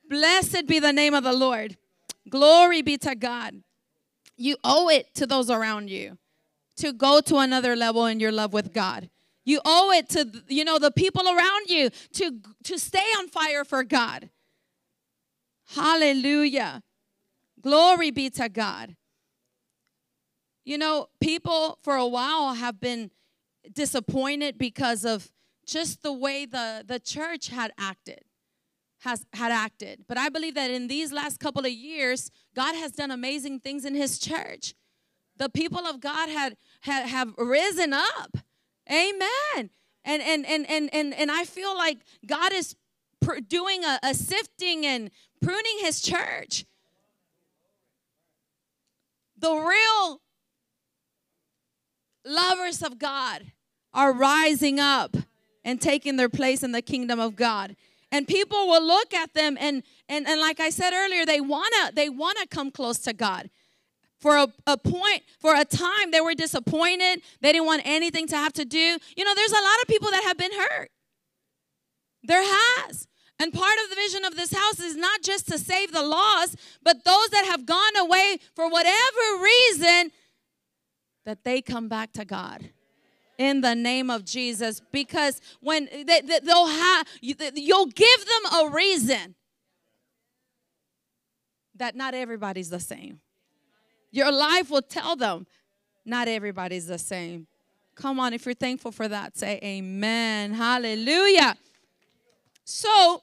Blessed be the name of the Lord. Glory be to God. You owe it to those around you to go to another level in your love with God. You owe it to you know the people around you to to stay on fire for God. Hallelujah. Glory be to God. You know, people for a while have been disappointed because of just the way the, the church had acted has had acted. But i believe that in these last couple of years god has done amazing things in his church. The people of god had, had have risen up. Amen. And and and and and, and i feel like god is pr- doing a, a sifting and pruning his church. The real lovers of god are rising up and taking their place in the kingdom of God. And people will look at them and and, and like I said earlier, they wanna they wanna come close to God. For a, a point, for a time, they were disappointed. They didn't want anything to have to do. You know, there's a lot of people that have been hurt. There has. And part of the vision of this house is not just to save the lost, but those that have gone away for whatever reason, that they come back to God in the name of Jesus because when they, they, will have you'll give them a reason that not everybody's the same. Your life will tell them not everybody's the same. Come on, if you're thankful for that, say amen. Hallelujah. So,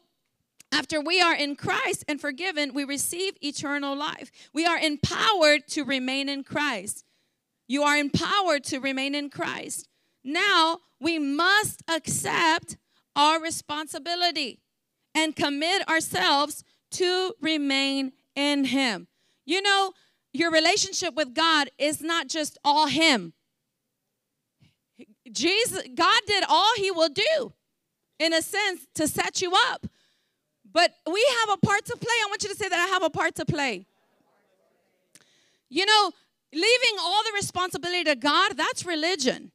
after we are in Christ and forgiven, we receive eternal life. We are empowered to remain in Christ. You are empowered to remain in Christ. Now we must accept our responsibility and commit ourselves to remain in Him. You know, your relationship with God is not just all Him. Jesus, God did all He will do, in a sense, to set you up. But we have a part to play. I want you to say that I have a part to play. You know, leaving all the responsibility to God, that's religion.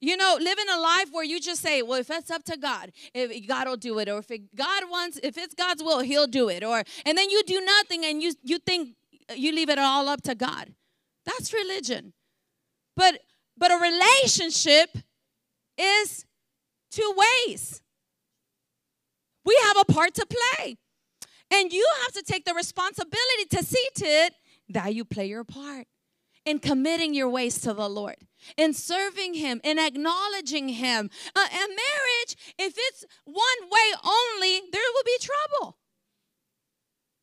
You know, living a life where you just say, well, if it's up to God, if God will do it, or if it, God wants, if it's God's will, He'll do it, or and then you do nothing and you you think you leave it all up to God. That's religion. But but a relationship is two ways. We have a part to play. And you have to take the responsibility to see to it that you play your part in committing your ways to the Lord, in serving Him, in acknowledging Him. Uh, a marriage, if it's one way only, there will be trouble.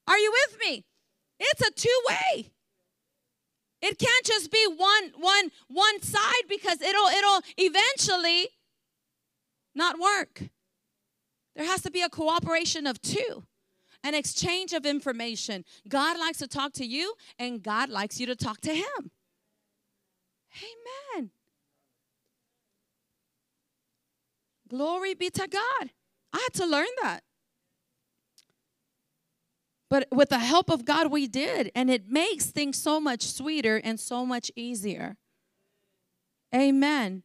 Are you with me? It's a two way. It can't just be one one one side because it'll it'll eventually not work. There has to be a cooperation of two an exchange of information. God likes to talk to you, and God likes you to talk to Him. Amen. Glory be to God. I had to learn that. But with the help of God, we did. And it makes things so much sweeter and so much easier. Amen.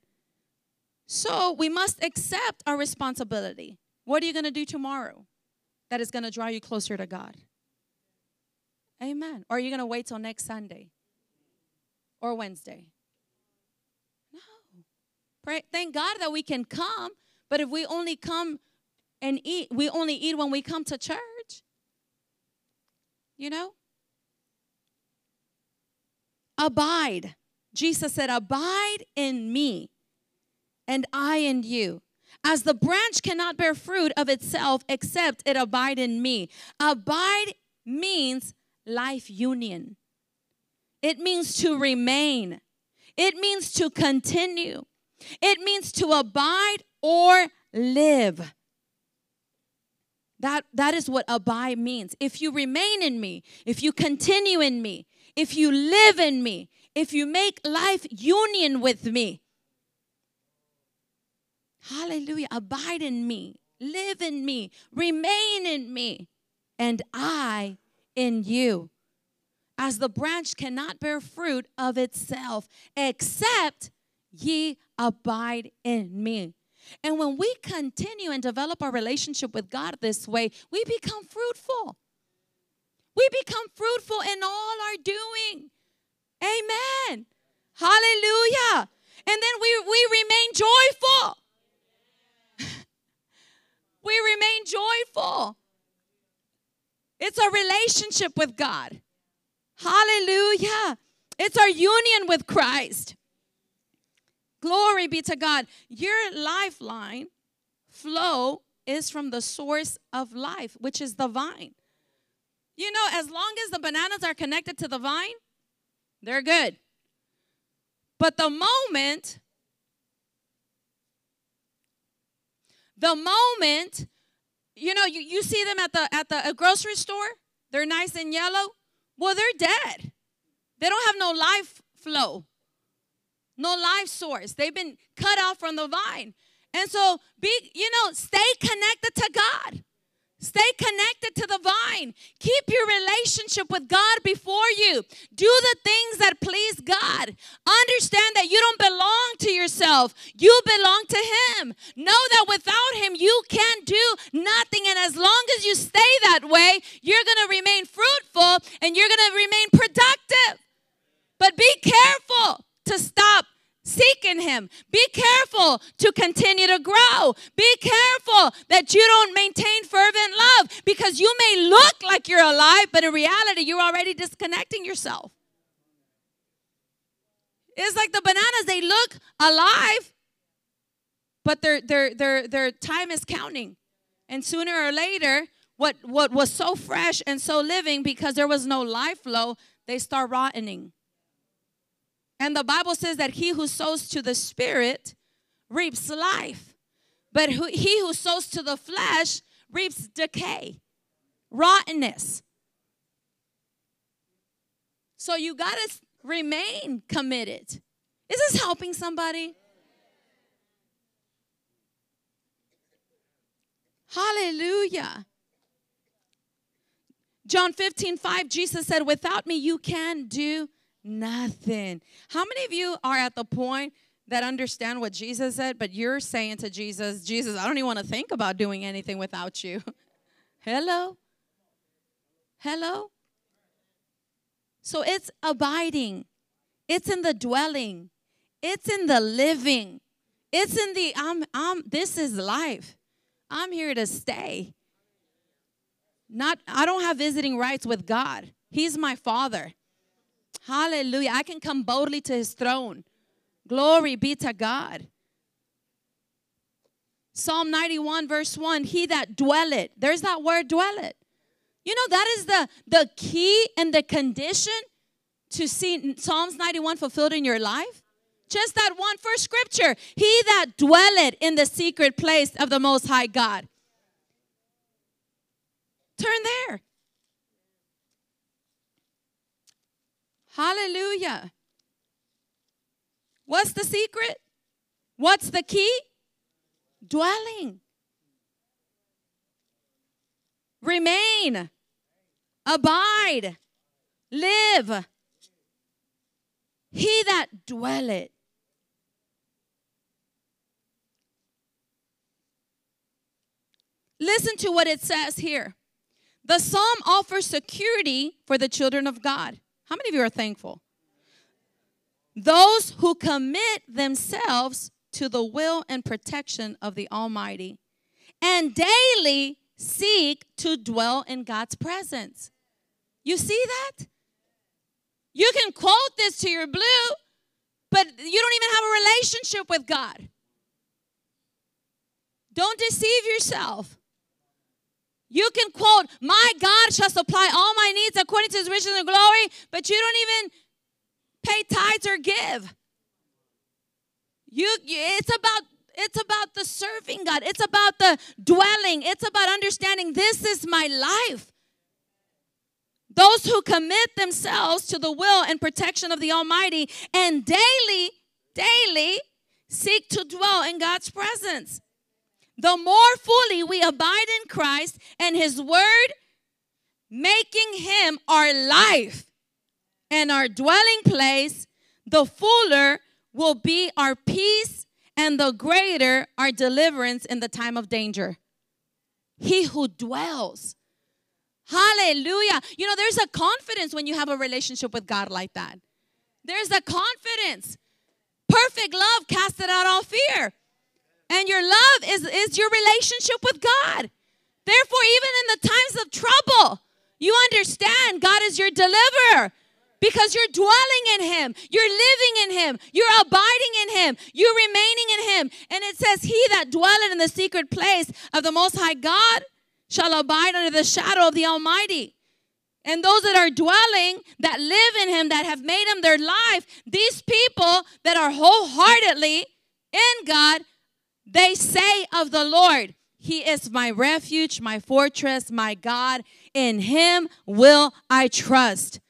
So we must accept our responsibility. What are you going to do tomorrow? That is going to draw you closer to God? Amen. Or are you going to wait till next Sunday or Wednesday? No. Pray, thank God that we can come, but if we only come and eat, we only eat when we come to church. You know? Abide. Jesus said, Abide in me, and I in you. As the branch cannot bear fruit of itself except it abide in me. Abide means life union, it means to remain, it means to continue, it means to abide or live. That, that is what abide means. If you remain in me, if you continue in me, if you live in me, if you make life union with me. Hallelujah. Abide in me, live in me, remain in me, and I in you. As the branch cannot bear fruit of itself, except ye abide in me. And when we continue and develop our relationship with God this way, we become fruitful. We become fruitful in all our doing. Amen. Hallelujah. And then we, we remain joyful. we remain joyful. It's a relationship with God. Hallelujah. It's our union with Christ. Glory be to God. Your lifeline flow is from the source of life, which is the vine. You know, as long as the bananas are connected to the vine, they're good. But the moment, the moment, you know, you, you see them at the at the grocery store, they're nice and yellow. Well, they're dead. They don't have no life flow no life source. They've been cut off from the vine. And so be, you know, stay connected to God. Stay connected to the vine. Keep your relationship with God before you. Do the things that please God. Understand that you don't belong to yourself, you belong to Him. Know that without Him, you can't do nothing. And as long as you stay that way, you're going to remain fruitful and you're going to remain productive. But be careful to stop seeking him. Be careful to continue to grow. Be careful that you don't maintain fervent love because you may look like you're alive, but in reality, you're already disconnecting yourself. It's like the bananas, they look alive, but their, their, their, their time is counting. And sooner or later, what, what was so fresh and so living because there was no life flow, they start rotting. And the Bible says that he who sows to the spirit reaps life, but who, he who sows to the flesh reaps decay, rottenness. So you got to remain committed. Is this helping somebody? Hallelujah. John 15, 5, Jesus said, Without me, you can do Nothing. How many of you are at the point that understand what Jesus said, but you're saying to Jesus, Jesus, I don't even want to think about doing anything without you? Hello? Hello? So it's abiding, it's in the dwelling, it's in the living, it's in the I'm I'm this is life. I'm here to stay. Not I don't have visiting rights with God. He's my father. Hallelujah. I can come boldly to his throne. Glory be to God. Psalm 91, verse 1 He that dwelleth, there's that word dwelleth. You know, that is the, the key and the condition to see Psalms 91 fulfilled in your life. Just that one first scripture He that dwelleth in the secret place of the Most High God. Turn there. Hallelujah. What's the secret? What's the key? Dwelling. Remain. Abide. Live. He that dwelleth. Listen to what it says here. The psalm offers security for the children of God. How many of you are thankful? Those who commit themselves to the will and protection of the Almighty and daily seek to dwell in God's presence. You see that? You can quote this to your blue, but you don't even have a relationship with God. Don't deceive yourself. You can quote, My God shall supply all my needs according to his riches and glory, but you don't even pay tithes or give. You, it's about it's about the serving God. It's about the dwelling. It's about understanding this is my life. Those who commit themselves to the will and protection of the Almighty and daily, daily seek to dwell in God's presence. The more fully we abide in Christ and His Word, making Him our life and our dwelling place, the fuller will be our peace and the greater our deliverance in the time of danger. He who dwells. Hallelujah. You know, there's a confidence when you have a relationship with God like that. There's a confidence. Perfect love casted out all fear. And your love is, is your relationship with God. Therefore, even in the times of trouble, you understand God is your deliverer because you're dwelling in Him, you're living in Him, you're abiding in Him, you're remaining in Him. And it says, He that dwelleth in the secret place of the Most High God shall abide under the shadow of the Almighty. And those that are dwelling, that live in Him, that have made Him their life, these people that are wholeheartedly in God, they say of the Lord, He is my refuge, my fortress, my God. In Him will I trust.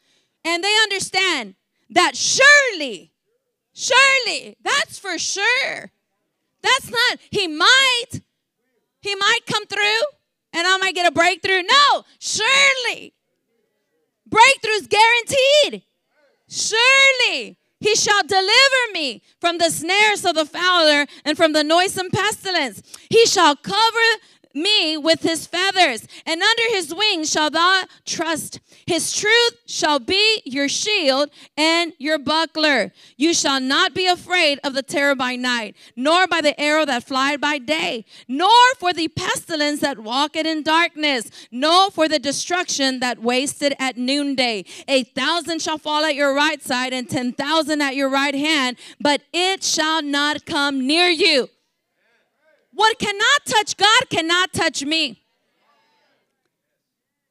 And they understand that surely, surely, that's for sure. That's not, He might, He might come through and I might get a breakthrough. No, surely. Breakthrough's guaranteed. Surely he shall deliver me from the snares of the fowler and from the noisome pestilence. He shall cover me with his feathers, and under his wings shall thou trust. His truth shall be your shield and your buckler. You shall not be afraid of the terror by night, nor by the arrow that flieth by day, nor for the pestilence that walketh in darkness, nor for the destruction that wasted at noonday. A thousand shall fall at your right side, and ten thousand at your right hand, but it shall not come near you. What cannot touch God cannot touch me.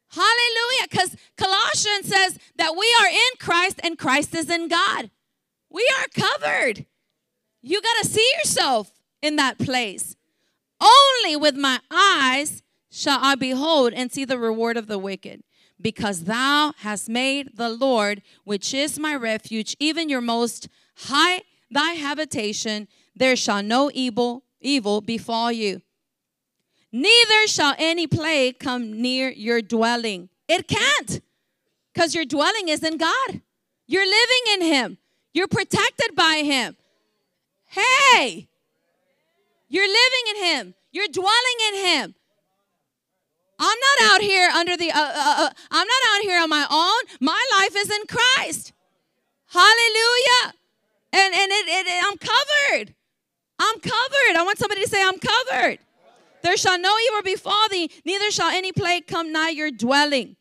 Hallelujah. Because Colossians says that we are in Christ and Christ is in God. We are covered. You got to see yourself in that place. Only with my eyes shall I behold and see the reward of the wicked. Because thou hast made the Lord, which is my refuge, even your most high thy habitation, there shall no evil evil befall you. Neither shall any plague come near your dwelling. It can't, because your dwelling is in God. You're living in Him, you're protected by Him. Hey, you're living in Him, you're dwelling in Him. I'm not out here under the, uh, uh, uh, I'm not out here on my own. My life is in Christ. Hallelujah. And, and it, it, it I'm covered. I'm covered. I want somebody to say, I'm covered. There shall no evil befall thee, neither shall any plague come nigh your dwelling.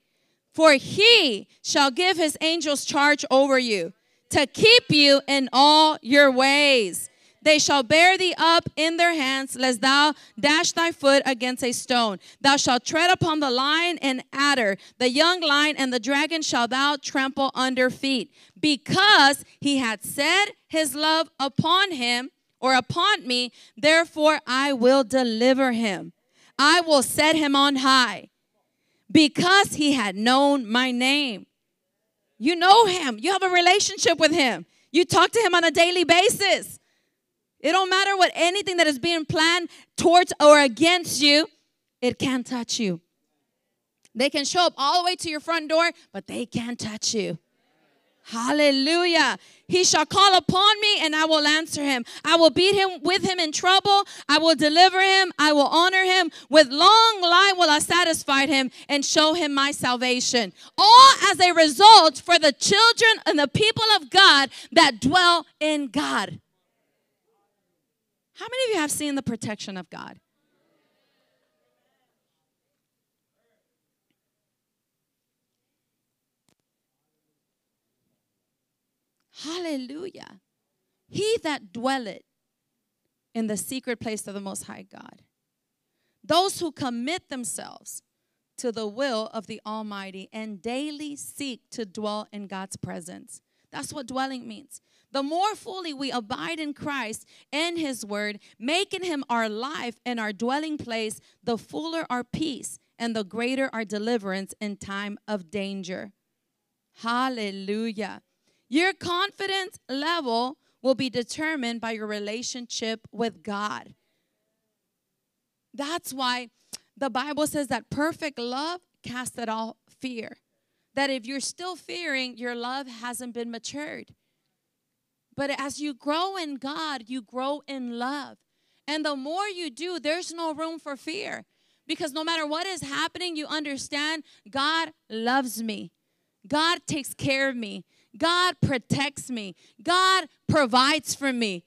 For he shall give his angels charge over you to keep you in all your ways. They shall bear thee up in their hands, lest thou dash thy foot against a stone. Thou shalt tread upon the lion and adder, the young lion and the dragon shall thou trample under feet. Because he had set his love upon him, or upon me, therefore I will deliver him. I will set him on high because he had known my name. You know him, you have a relationship with him, you talk to him on a daily basis. It don't matter what anything that is being planned towards or against you, it can't touch you. They can show up all the way to your front door, but they can't touch you. Hallelujah. He shall call upon me and I will answer him. I will beat him with him in trouble. I will deliver him. I will honor him. With long life will I satisfy him and show him my salvation. All as a result for the children and the people of God that dwell in God. How many of you have seen the protection of God? Hallelujah. He that dwelleth in the secret place of the Most High God. Those who commit themselves to the will of the Almighty and daily seek to dwell in God's presence. That's what dwelling means. The more fully we abide in Christ and His Word, making Him our life and our dwelling place, the fuller our peace and the greater our deliverance in time of danger. Hallelujah. Your confidence level will be determined by your relationship with God. That's why the Bible says that perfect love casts out fear. That if you're still fearing, your love hasn't been matured. But as you grow in God, you grow in love. And the more you do, there's no room for fear. Because no matter what is happening, you understand God loves me. God takes care of me. God protects me. God provides for me.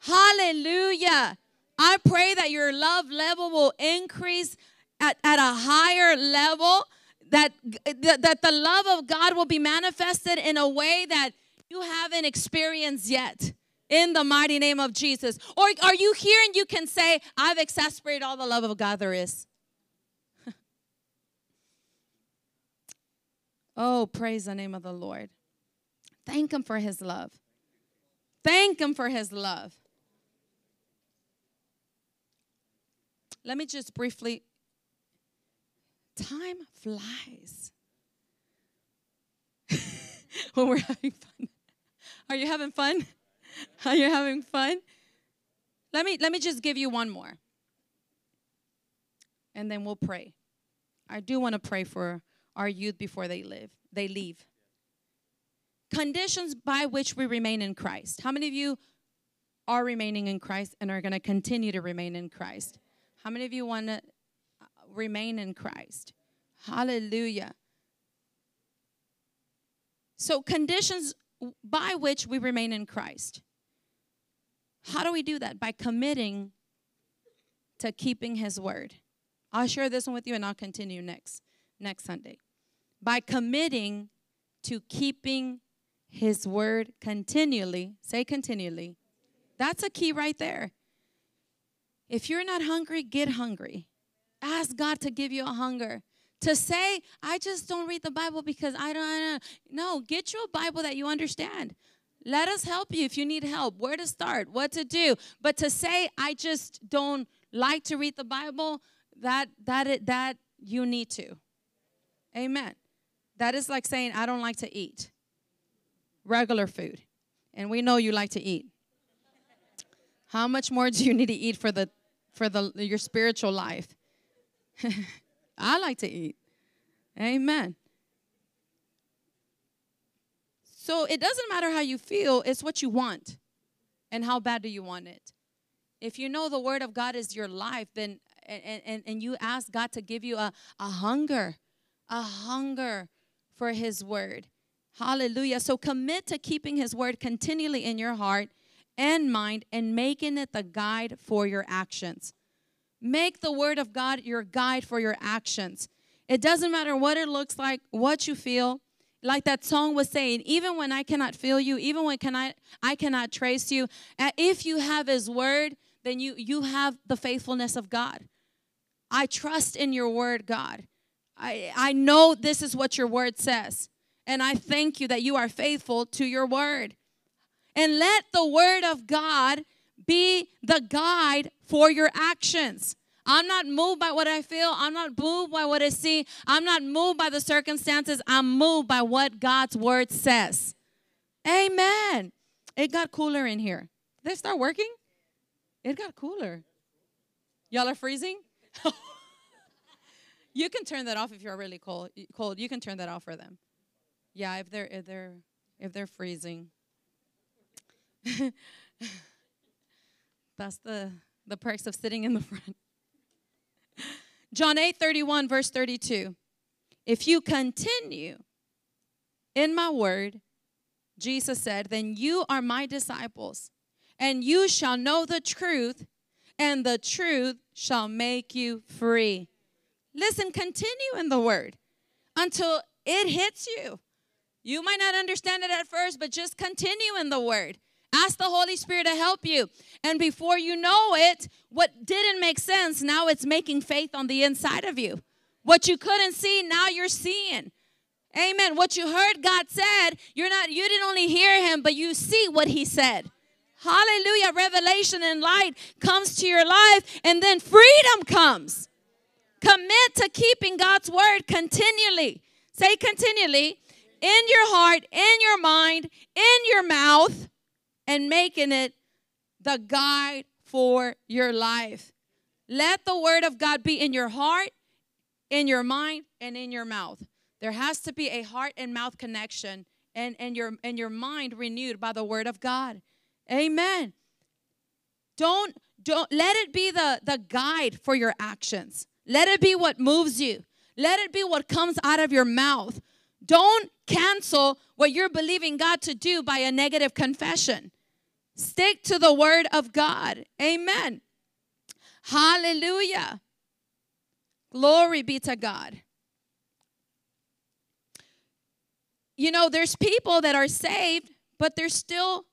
Hallelujah. I pray that your love level will increase at, at a higher level, that, that the love of God will be manifested in a way that you haven't experienced yet in the mighty name of Jesus? Or are you here and you can say, I've exasperated all the love of God there is? Oh, praise the name of the Lord. Thank Him for His love. Thank Him for His love. Let me just briefly. Time flies when we're having fun. Are you having fun? Are you having fun? Let me let me just give you one more. And then we'll pray. I do want to pray for our youth before they live. They leave. Conditions by which we remain in Christ. How many of you are remaining in Christ and are going to continue to remain in Christ? How many of you want to uh, remain in Christ? Hallelujah. So, conditions by which we remain in Christ. How do we do that? By committing to keeping his word. I'll share this one with you and I'll continue next next Sunday. By committing to keeping his word continually, say continually. That's a key right there. If you're not hungry, get hungry. Ask God to give you a hunger. To say i just don't read the bible because i don't, I don't no get you a bible that you understand. Let us help you if you need help. Where to start? What to do? But to say i just don't like to read the bible that that that you need to. Amen that is like saying i don't like to eat regular food and we know you like to eat how much more do you need to eat for the for the your spiritual life I like to eat. Amen. So it doesn't matter how you feel, it's what you want. And how bad do you want it? If you know the word of God is your life, then and, and, and you ask God to give you a, a hunger, a hunger for his word. Hallelujah. So commit to keeping his word continually in your heart and mind and making it the guide for your actions. Make the word of God your guide for your actions. It doesn't matter what it looks like, what you feel. Like that song was saying, even when I cannot feel you, even when can I, I cannot trace you, uh, if you have his word, then you you have the faithfulness of God. I trust in your word, God. I, I know this is what your word says. And I thank you that you are faithful to your word. And let the word of God be the guide for your actions. I'm not moved by what I feel. I'm not moved by what I see. I'm not moved by the circumstances. I'm moved by what God's word says. Amen. It got cooler in here. Did they start working? It got cooler. Y'all are freezing? you can turn that off if you're really cold. Cold. You can turn that off for them. Yeah, if they're if they're if they're freezing. That's the, the perks of sitting in the front. John 8 31, verse 32. If you continue in my word, Jesus said, then you are my disciples, and you shall know the truth, and the truth shall make you free. Listen, continue in the word until it hits you. You might not understand it at first, but just continue in the word. Ask the Holy Spirit to help you. And before you know it, what didn't make sense, now it's making faith on the inside of you. What you couldn't see, now you're seeing. Amen. What you heard God said, you're not you didn't only hear him, but you see what he said. Hallelujah. Revelation and light comes to your life and then freedom comes. Commit to keeping God's word continually. Say continually in your heart, in your mind, in your mouth and making it the guide for your life. Let the word of God be in your heart, in your mind, and in your mouth. There has to be a heart and mouth connection and, and, your, and your mind renewed by the word of God. Amen. Don't don't let it be the, the guide for your actions. Let it be what moves you. Let it be what comes out of your mouth. Don't cancel what you're believing God to do by a negative confession. Stick to the word of God. Amen. Hallelujah. Glory be to God. You know, there's people that are saved, but they're still,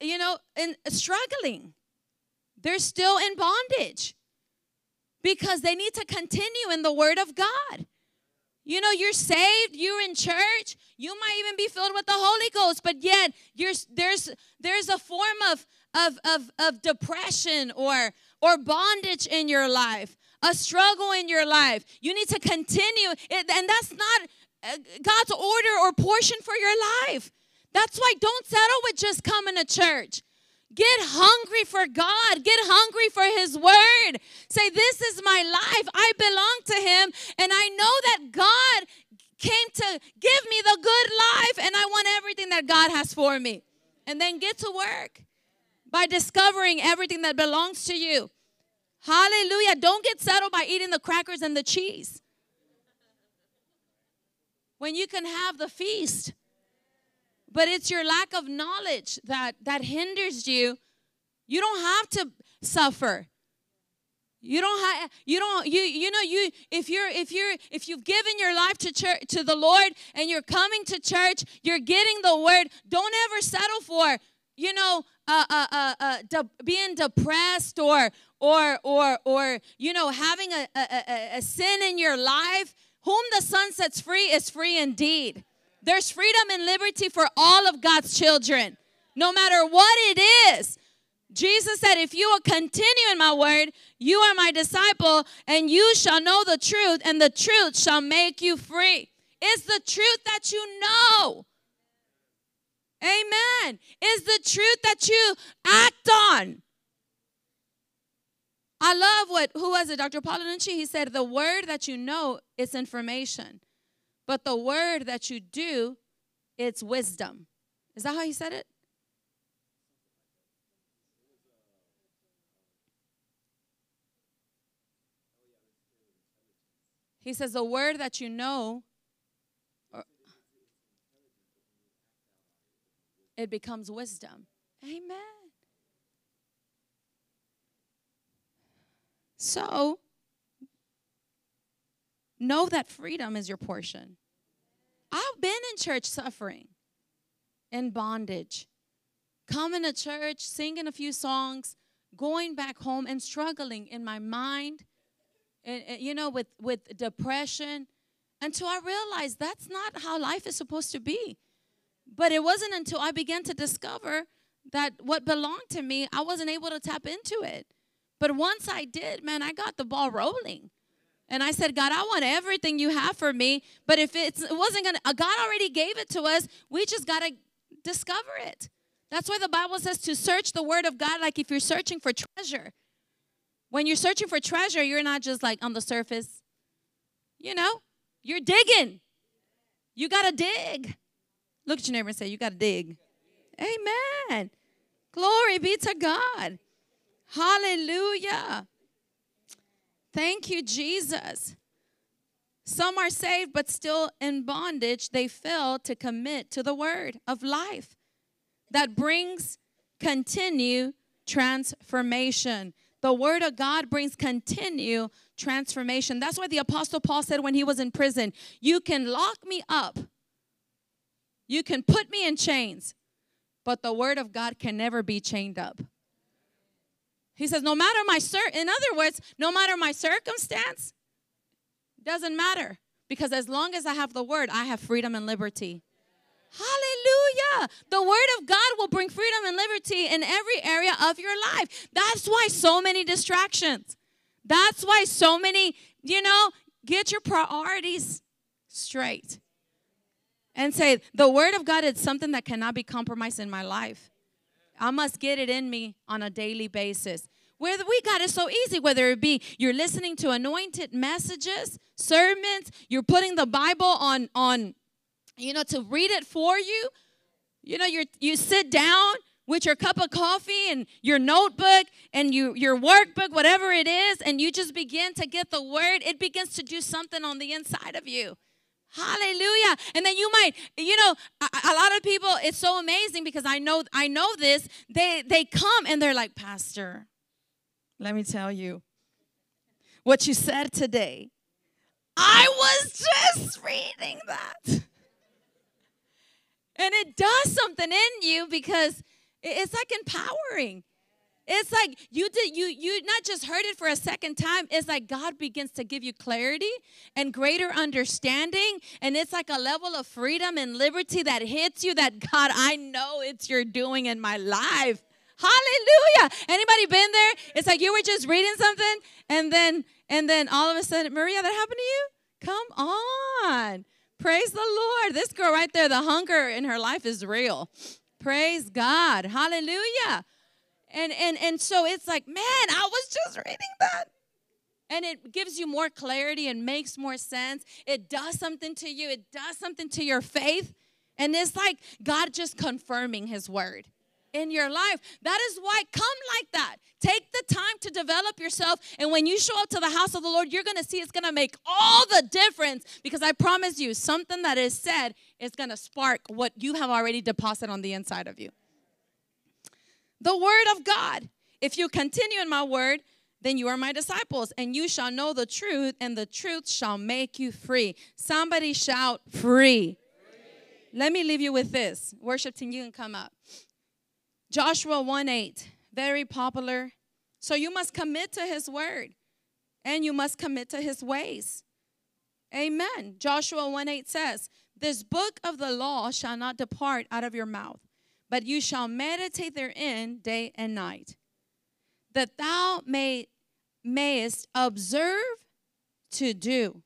you know, in, struggling. They're still in bondage because they need to continue in the Word of God. You know, you're saved, you're in church, you might even be filled with the Holy Ghost, but yet there's there's a form of of of, of depression or or bondage in your life, a struggle in your life. You need to continue, it, and that's not uh, God's order or portion for your life. That's why don't settle with just coming to church. Get hungry for God. Get hungry for His Word. Say, This is my life. I belong to Him. And I know that God came to give me the good life. And I want everything that God has for me. And then get to work by discovering everything that belongs to you. Hallelujah. Don't get settled by eating the crackers and the cheese. When you can have the feast but it's your lack of knowledge that that hinders you. You don't have to suffer. You don't have you don't you you know you if you're if you're if you've given your life to church to the lord and you're coming to church you're getting the word don't ever settle for you know uh, uh, uh, uh de- being depressed or or or or you know having a, a, a, a sin in your life. Whom the Son sets free is free indeed there's freedom and liberty for all of God's children, no matter what it is. Jesus said, If you will continue in my word, you are my disciple, and you shall know the truth, and the truth shall make you free. It's the truth that you know. Amen. Is the truth that you act on. I love what, who was it, Dr. Paul Nucci? He said, the word that you know is information. But the word that you do, it's wisdom. Is that how he said it? He says, the word that you know, it becomes wisdom. Amen. So, Know that freedom is your portion. I've been in church suffering, in bondage, coming to church, singing a few songs, going back home and struggling in my mind, and, and, you know, with, with depression, until I realized that's not how life is supposed to be. But it wasn't until I began to discover that what belonged to me, I wasn't able to tap into it. But once I did, man, I got the ball rolling. And I said, God, I want everything you have for me. But if it's, it wasn't going to, uh, God already gave it to us. We just got to discover it. That's why the Bible says to search the word of God like if you're searching for treasure. When you're searching for treasure, you're not just like on the surface. You know, you're digging. You got to dig. Look at your neighbor and say, You got to dig. Amen. Glory be to God. Hallelujah. Thank you, Jesus. Some are saved, but still in bondage. They fail to commit to the word of life that brings continue transformation. The word of God brings continue transformation. That's why the apostle Paul said when he was in prison, you can lock me up. You can put me in chains, but the word of God can never be chained up. He says, no matter my cir- in other words, no matter my circumstance, doesn't matter. Because as long as I have the word, I have freedom and liberty. Hallelujah. The word of God will bring freedom and liberty in every area of your life. That's why so many distractions. That's why so many, you know, get your priorities straight and say, the word of God is something that cannot be compromised in my life. I must get it in me on a daily basis. Whether we got it so easy, whether it be you're listening to anointed messages, sermons, you're putting the Bible on on you know, to read it for you. You know, you you sit down with your cup of coffee and your notebook and you, your workbook, whatever it is, and you just begin to get the word, it begins to do something on the inside of you. Hallelujah. And then you might, you know, a, a, lot of people, it's so amazing because I know I know this. They they come and they're like, Pastor, let me tell you what you said today. I was just reading that. And it does something in you because it's like empowering. It's like you did you you not just heard it for a second time. It's like God begins to give you clarity and greater understanding and it's like a level of freedom and liberty that hits you that God, I know it's your doing in my life. Hallelujah. Anybody been there? It's like you were just reading something and then and then all of a sudden, Maria, that happened to you? Come on. Praise the Lord. This girl right there, the hunger in her life is real. Praise God. Hallelujah. And and and so it's like, man, I was just reading that. And it gives you more clarity and makes more sense. It does something to you. It does something to your faith. And it's like God just confirming his word in your life. That is why come like that. Take the time to develop yourself. And when you show up to the house of the Lord, you're going to see it's going to make all the difference because I promise you, something that is said is going to spark what you have already deposited on the inside of you. The word of God. If you continue in my word, then you are my disciples, and you shall know the truth, and the truth shall make you free. Somebody shout, free. free. Let me leave you with this. Worship team, you can come up. Joshua 1 8, very popular. So you must commit to his word and you must commit to his ways. Amen. Joshua 1 8 says, This book of the law shall not depart out of your mouth, but you shall meditate therein day and night, that thou may, mayest observe to do.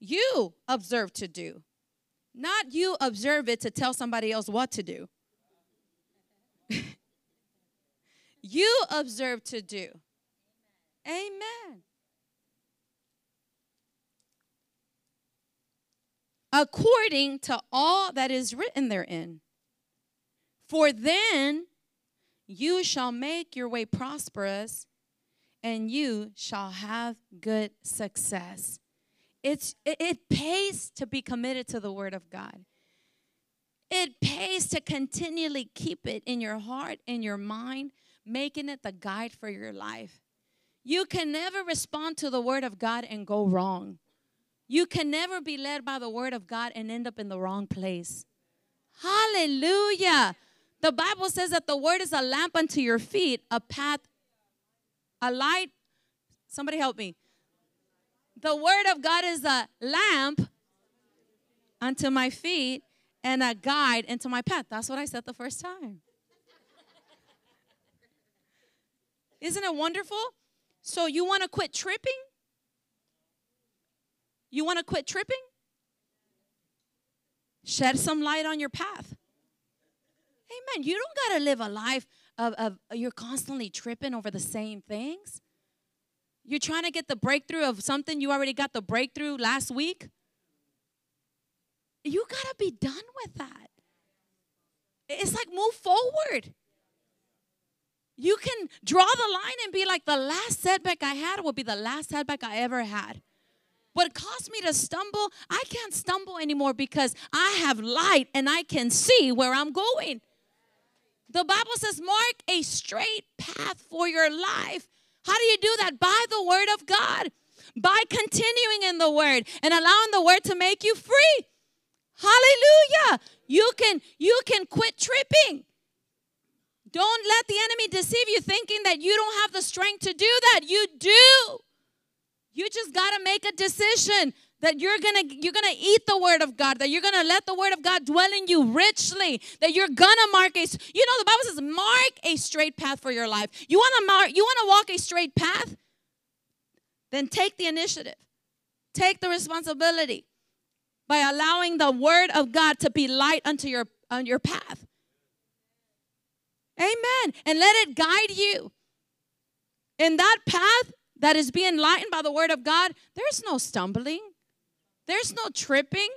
You observe to do, not you observe it to tell somebody else what to do. you observe to do. Amen. According to all that is written therein. For then you shall make your way prosperous and you shall have good success. It's, it, pays to be committed to the Word of God. It pays to continually keep it in your heart, in your mind, making it the guide for your life. You can never respond to the word of God and go wrong. You can never be led by the word of God and end up in the wrong place. Hallelujah. The Bible says that the word is a lamp unto your feet, a path, a light. Somebody help me. The word of God is a lamp unto my feet and a guide into my path. That's what I said the first time. Isn't it wonderful? So, you want to quit tripping? You want to quit tripping? Shed some light on your path. Amen. You don't got to live a life of, of you're constantly tripping over the same things. You're trying to get the breakthrough of something you already got the breakthrough last week. You got to be done with that. It's like move forward. You can draw the line and be like, the last setback I had will be the last setback I ever had. What caused me to stumble, I can't stumble anymore because I have light and I can see where I'm going. The Bible says, mark a straight path for your life. How do you do that? By the word of God, by continuing in the word and allowing the word to make you free. Hallelujah. You can you can quit tripping. Don't let the enemy deceive you thinking that you don't have the strength to do that. You do. You just got to make a decision. That you're gonna you're gonna eat the word of god that you're gonna let the word of god dwell in you richly that you're gonna mark a you know the bible says mark a straight path for your life. You want to mark you want to walk a straight path? Then take the initiative. Take the responsibility by allowing the word of god to be light unto your on your path. Amen. And let it guide you. In that path that is being lightened by the word of God, there's no stumbling, there's no tripping.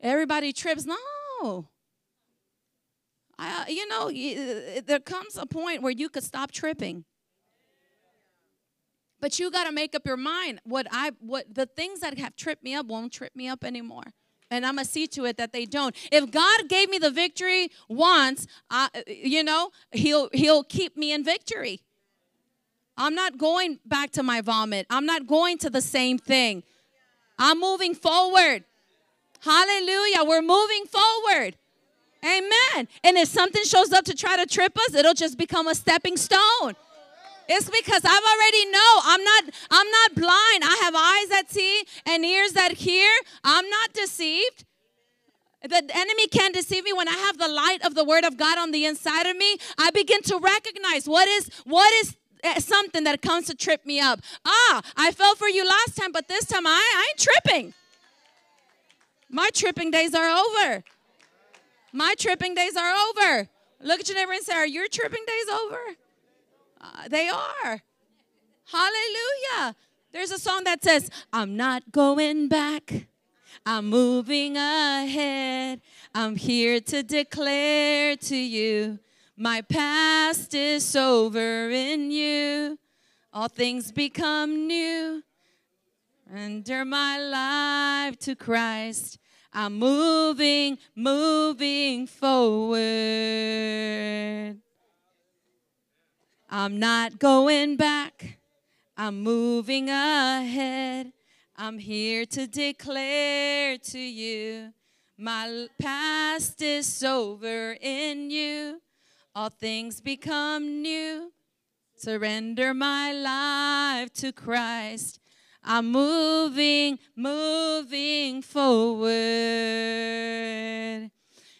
Everybody trips. No. I, uh, you know, uh, there comes a point where you could stop tripping. But you got to make up your mind. What I, what the things that have tripped me up won't trip me up anymore and I'm gonna see to it that they don't. If God gave me the victory once, I, uh, you know, He'll He'll keep me in victory. I'm not going back to my vomit. I'm not going to the same thing. I'm moving forward. Hallelujah. We're moving forward. Amen. And if something shows up to try to trip us, it'll just become a stepping stone. It's because I've already know. I'm not I'm not blind. I have eyes that see and ears that hear. I'm not deceived. The enemy can't deceive me when I have the light of the word of God on the inside of me. I begin to recognize what is what is something that comes to trip me up. Ah, I fell for you last time, but this time I, I ain't tripping. My tripping days are over. My tripping days are over. Look at your neighbor and say, Are your tripping days over? Uh, they are. Hallelujah. There's a song that says, I'm not going back. I'm moving ahead. I'm here to declare to you my past is over in you. All things become new. Under my life to Christ, I'm moving, moving forward. I'm not going back. I'm moving ahead. I'm here to declare to you my past is over in you all things become new. Surrender my life to Christ. I'm moving, moving forward.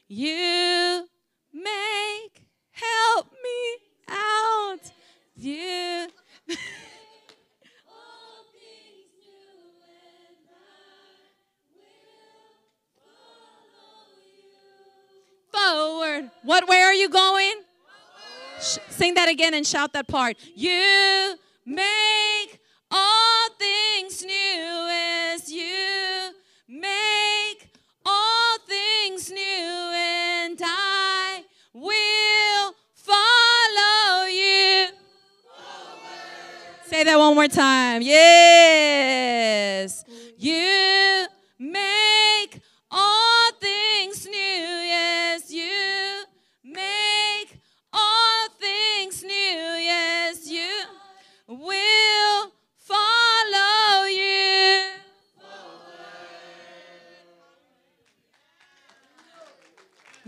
You make, help me out. You. forward. What way are you going? Sing that again and shout that part. You make all things new as you make all things new, and I will follow you. Forward. Say that one more time. Yes. You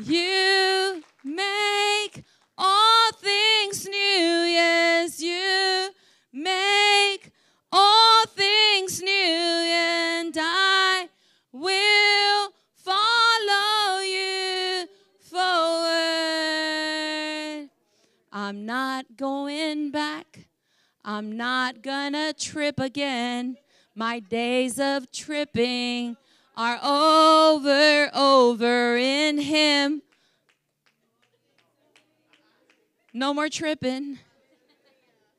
You make all things new. Yes, you make all things new, and I will follow you forward. I'm not going back. I'm not gonna trip again. My days of tripping are over, over in Him. No more tripping.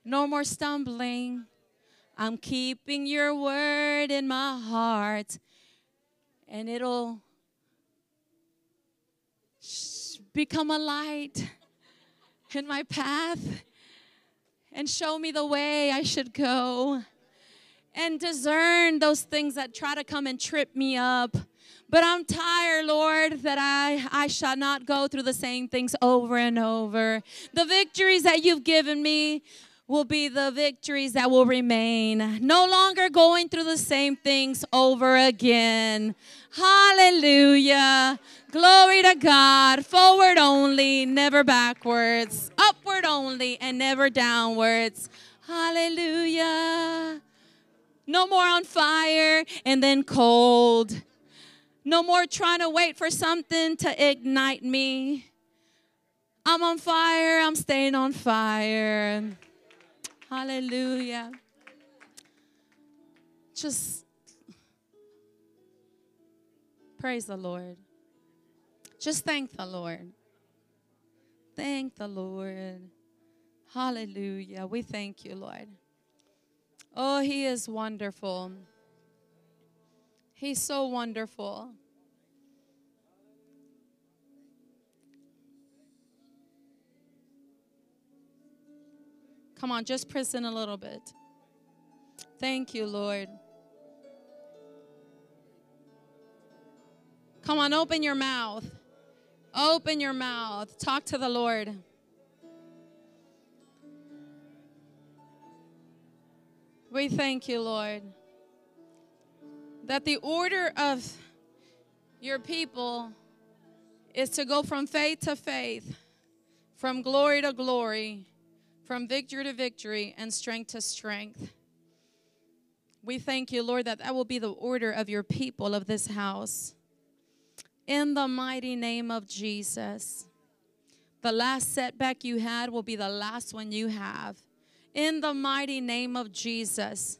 No more stumbling. I'm keeping your word in my heart, and it'll become a light in my path and show me the way I should go and discern those things that try to come and trip me up. But I'm tired, Lord, that I, I shall not go through the same things over and over. The victories that you've given me will be the victories that will remain. No longer going through the same things over again. Hallelujah. Glory to God. Forward only, never backwards. Upward only, and never downwards. Hallelujah. No more on fire and then cold. No more trying to wait for something to ignite me. I'm on fire, I'm staying on fire. Hallelujah. Just praise the Lord. Just thank the Lord. Thank the Lord. Hallelujah. We thank you, Lord. Oh, He is wonderful. He's so wonderful. Come on, just press in a little bit. Thank you, Lord. Come on, open your mouth. Open your mouth. Talk to the Lord. We thank you, Lord, that the order of your people is to go from faith to faith, from glory to glory, from victory to victory, and strength to strength. We thank you, Lord, that that will be the order of your people of this house. In the mighty name of Jesus. The last setback you had will be the last one you have. In the mighty name of Jesus.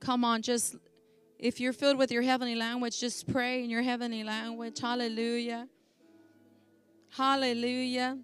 Come on, just if you're filled with your heavenly language, just pray in your heavenly language. Hallelujah. Hallelujah.